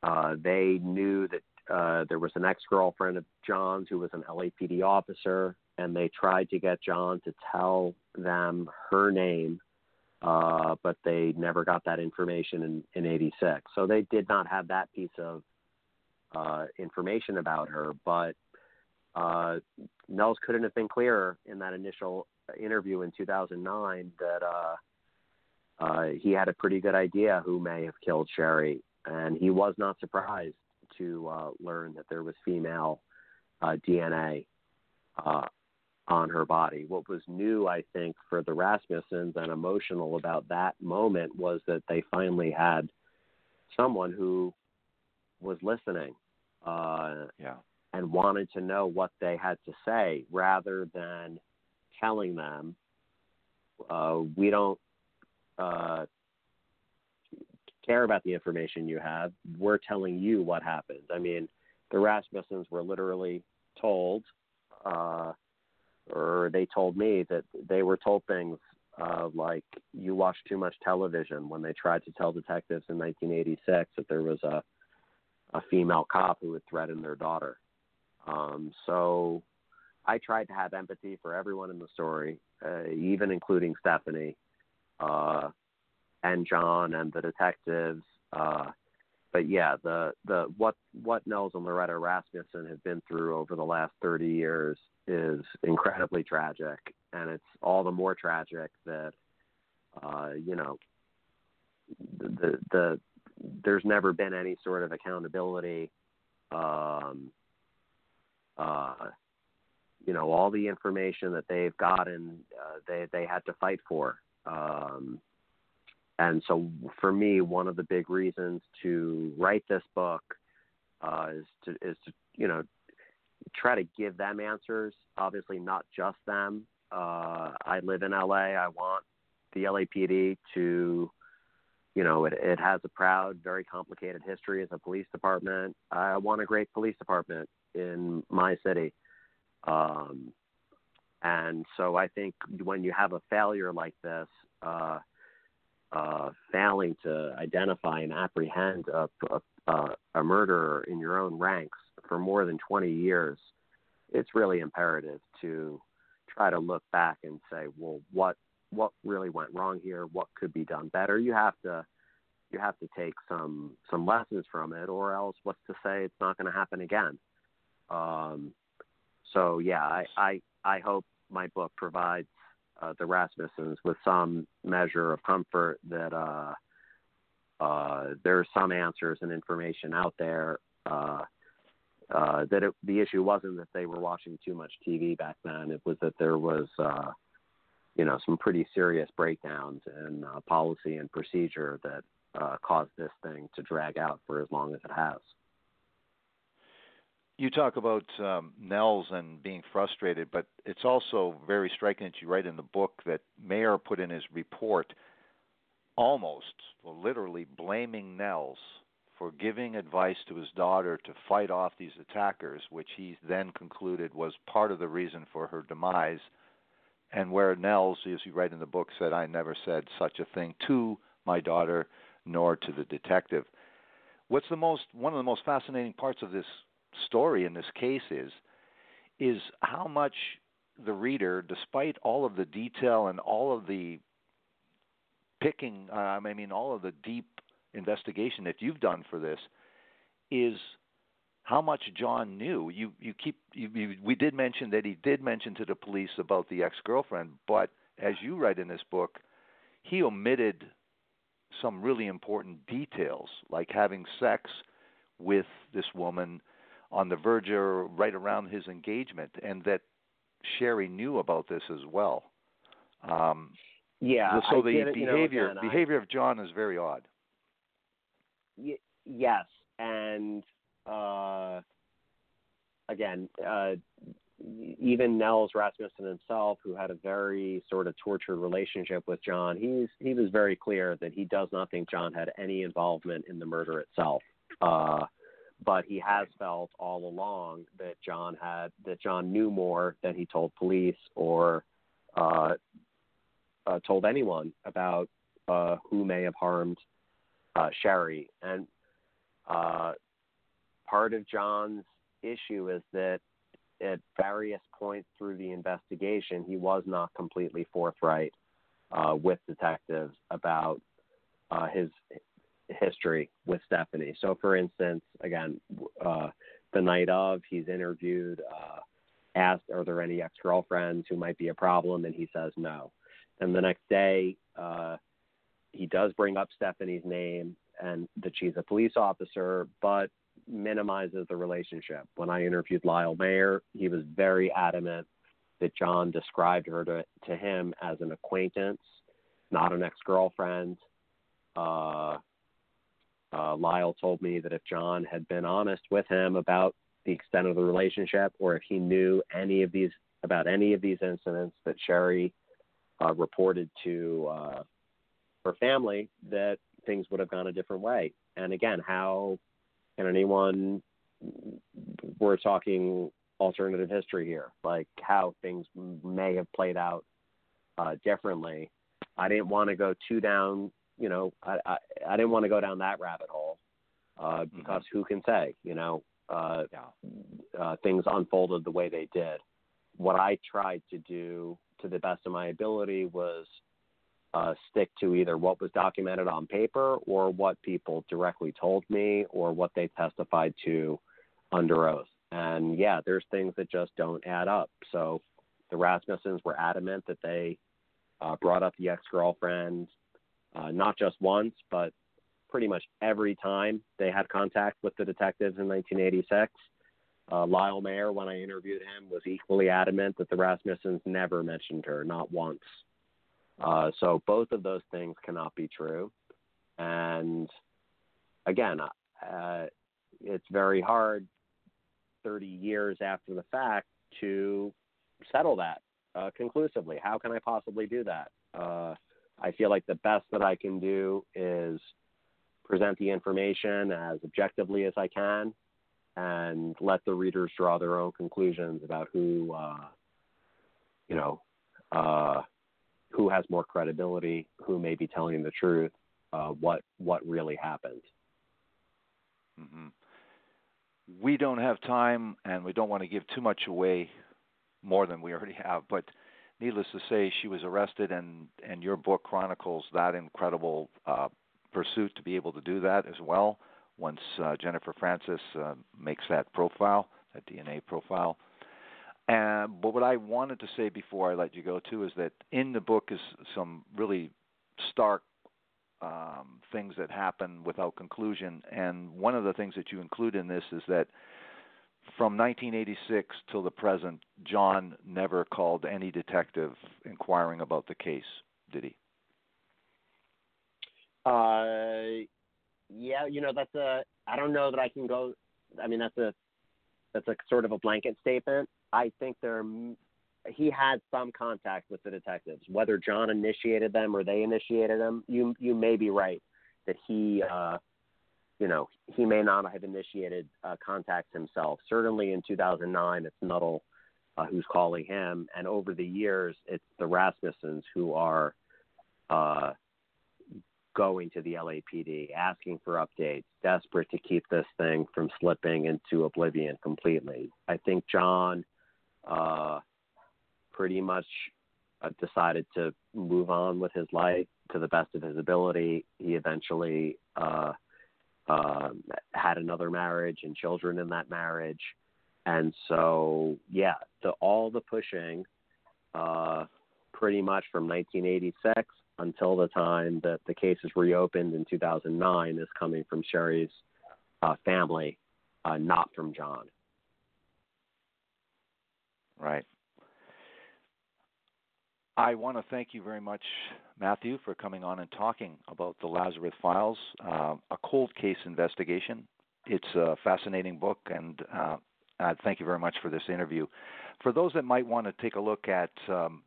Uh, they knew that uh, there was an ex-girlfriend of John's who was an LAPD officer, and they tried to get John to tell them her name uh, but they never got that information in, in 86. So they did not have that piece of uh, information about her. But uh, Nels couldn't have been clearer in that initial interview in 2009 that uh, uh, he had a pretty good idea who may have killed Sherri. And he was not surprised to uh, learn that there was female uh, DNA uh, on her body. What was new, I think, for the Rasmussens and emotional about that moment was that they finally had someone who was listening uh, yeah. And wanted to know what they had to say rather than telling them, uh, we don't uh, care about the information you have. We're telling you what happened. I mean, the Rasmussens were literally told. Uh, or they told me that they were told things uh, like you watch too much television when they tried to tell detectives in 1986 that there was a a female cop who had threatened their daughter. Um, so I tried to have empathy for everyone in the story, uh, even including Stephanie uh, and John and the detectives. Uh, but yeah, the the what what Nels and Loretta Rasmussen have been through over the last 30 years is incredibly tragic, and it's all the more tragic that uh, you know the, the the there's never been any sort of accountability. Um, uh, you know, all the information that they've gotten, uh, they they had to fight for. Um, and so, for me, one of the big reasons to write this book uh, is to is to you know try to give them answers. Obviously, not just them. Uh, I live in LA. I want the LAPD to, you know, it, it has a proud, very complicated history as a police department. I want a great police department in my city. Um, and so I think when you have a failure like this, uh, uh, failing to identify and apprehend a, a, a murderer in your own ranks for more than 20 years, it's really imperative to try to look back and say, well, what what really went wrong here? What could be done better? You have to you have to take some some lessons from it, or else what's to say it's not going to happen again? Um, so yeah, I, I I hope my book provides uh, the Rasmussens with some measure of comfort that uh, uh, there are some answers and information out there. Uh, uh, that it, the issue wasn't that they were watching too much TV back then. It was that there was, uh, you know, some pretty serious breakdowns in uh, policy and procedure that uh, caused this thing to drag out for as long as it has. You talk about um, Nels and being frustrated, but it's also very striking that you write in the book that Mayer put in his report almost, well, literally blaming Nels for giving advice to his daughter to fight off these attackers, which he then concluded was part of the reason for her demise. And where Nels, as you write in the book, said, I never said such a thing to my daughter nor to the detective. What's the most one of the most fascinating parts of this story in this case is is how much the reader, despite all of the detail and all of the picking, uh, I mean, all of the deep investigation that you've done for this is how much John knew. You you keep you, you, we did mention that he did mention to the police about the ex-girlfriend, but as you write in this book, he omitted some really important details like having sex with this woman on the verge or right around his engagement and that Sherri knew about this as well. Um, yeah. So I the it, behavior you know, again, behavior of John is very odd y- yes, and uh, again, uh, even Nels Rasmussen himself, who had a very sort of tortured relationship with John, he's he was very clear that he does not think John had any involvement in the murder itself. Uh, but he has felt all along that John had that John knew more than he told police or uh, uh, told anyone about uh, who may have harmed uh, Sherri. And uh, part of John's issue is that at various points through the investigation, he was not completely forthright uh, with detectives about his history with Stephanie. So, for instance, again, uh, the night of, he's interviewed, uh, asked, "Are there any ex-girlfriends who might be a problem?" And he says no. And the next day, uh, he does bring up Stephanie's name and that she's a police officer, but minimizes the relationship. When I interviewed Lyle Mayer, he was very adamant that John described her to, to him as an acquaintance, not an ex girlfriend. Uh, uh, Lyle told me that if John had been honest with him about the extent of the relationship, or if he knew any of these about any of these incidents that Sherri uh, reported to uh, her family, that things would have gone a different way. And again, how can anyone? We're talking alternative history here, like how things may have played out uh, differently. I didn't want to go too down you know, I, I, I didn't want to go down that rabbit hole uh, mm-hmm. because mm-hmm. who can say, you know, uh, yeah. uh, things unfolded the way they did. What I tried to do to the best of my ability was uh, stick to either what was documented on paper or what people directly told me or what they testified to under oath. And yeah, there's things that just don't add up. So the Rasmussens were adamant that they uh, brought up the ex girlfriend uh, not just once, but pretty much every time they had contact with the detectives in 1986. Uh, Lyle Mayer, when I interviewed him, was equally adamant that the Rasmussens never mentioned her, not once. Uh, so both of those things cannot be true. And again, uh, it's very hard 30 years after the fact to settle that uh, conclusively. How can I possibly do that? I feel like the best that I can do is present the information as objectively as I can and let the readers draw their own conclusions about who, uh, you know, uh, who has more credibility, who may be telling the truth, uh, what what really happened. Mm-hmm. We don't have time, and we don't want to give too much away, more than we already have. But needless to say, she was arrested, and and your book chronicles that incredible uh, pursuit to be able to do that as well. Once uh, Jennifer Francis uh, makes that profile, that DNA profile. And but what I wanted to say before I let you go too is that in the book is some really stark um, things that happen without conclusion. And one of the things that you include in this is that from 1986 till the present, John never called any detective inquiring about the case, did he? Uh, yeah, you know that's a. I don't know that I can go. I mean, that's a that's a sort of a blanket statement. I think there he had some contact with the detectives, whether John initiated them or they initiated them. You you may be right that he uh, you know, he may not have initiated uh, contacts himself. Certainly in 2009, it's Nuttall uh, who's calling him, and over the years, it's the Rasmussens who are uh, going to the LAPD, asking for updates, desperate to keep this thing from slipping into oblivion completely. I think John uh, pretty much uh, decided to move on with his life to the best of his ability. He eventually uh, had another marriage and children in that marriage. And so, yeah, the, all the pushing, uh, pretty much from 1986 until the time that the case is reopened in 2009, is coming from Sherri's uh, family, uh, not from John. Right. I want to thank you very much, Matthew, for coming on and talking about the Lazarus Files, uh, a cold case investigation. It's a fascinating book, and uh, uh, thank you very much for this interview. For those that might want to take a look at um,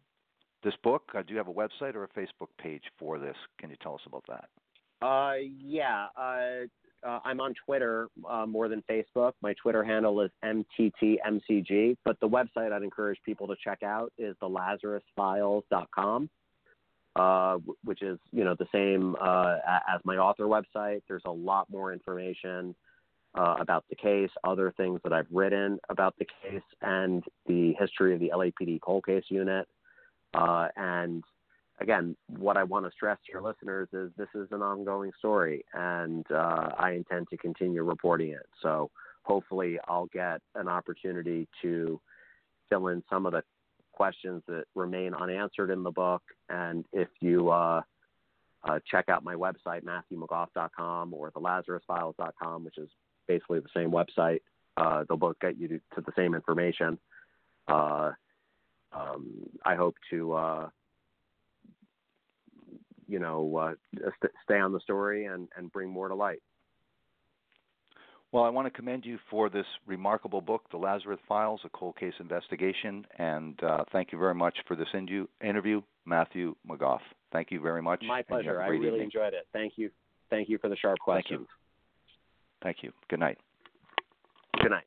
this book, uh, do you have a website or a Facebook page for this? Can you tell us about that? Uh, yeah. Uh, I'm on Twitter uh, more than Facebook. My Twitter handle is mttmcg, but the website I'd encourage people to check out is thelazarusfiles.com, uh, which is you know the same uh, as my author website. There's a lot more information uh, about the case, other things that I've written about the case, and the history of the LAPD cold case unit. Uh, and again, what I want to stress to your listeners is this is an ongoing story, and uh, I intend to continue reporting it. So hopefully, I'll get an opportunity to fill in some of the questions that remain unanswered in the book. And if you uh, uh, check out my website, MatthewMcGough.com or thelazarusfiles.com, which is basically the same website, uh, they'll both get you to, to the same information. Uh, um, I hope to uh, you know, uh, st- stay on the story and, and bring more to light. Well, I want to commend you for this remarkable book, The Lazarus Files, a cold case investigation, and uh, thank you very much for this in- interview, Matthew McGough. Thank you very much. My pleasure. I really evening. enjoyed it. Thank you. Thank you for the sharp questions. Thank you. Thank you. Good night. Good night.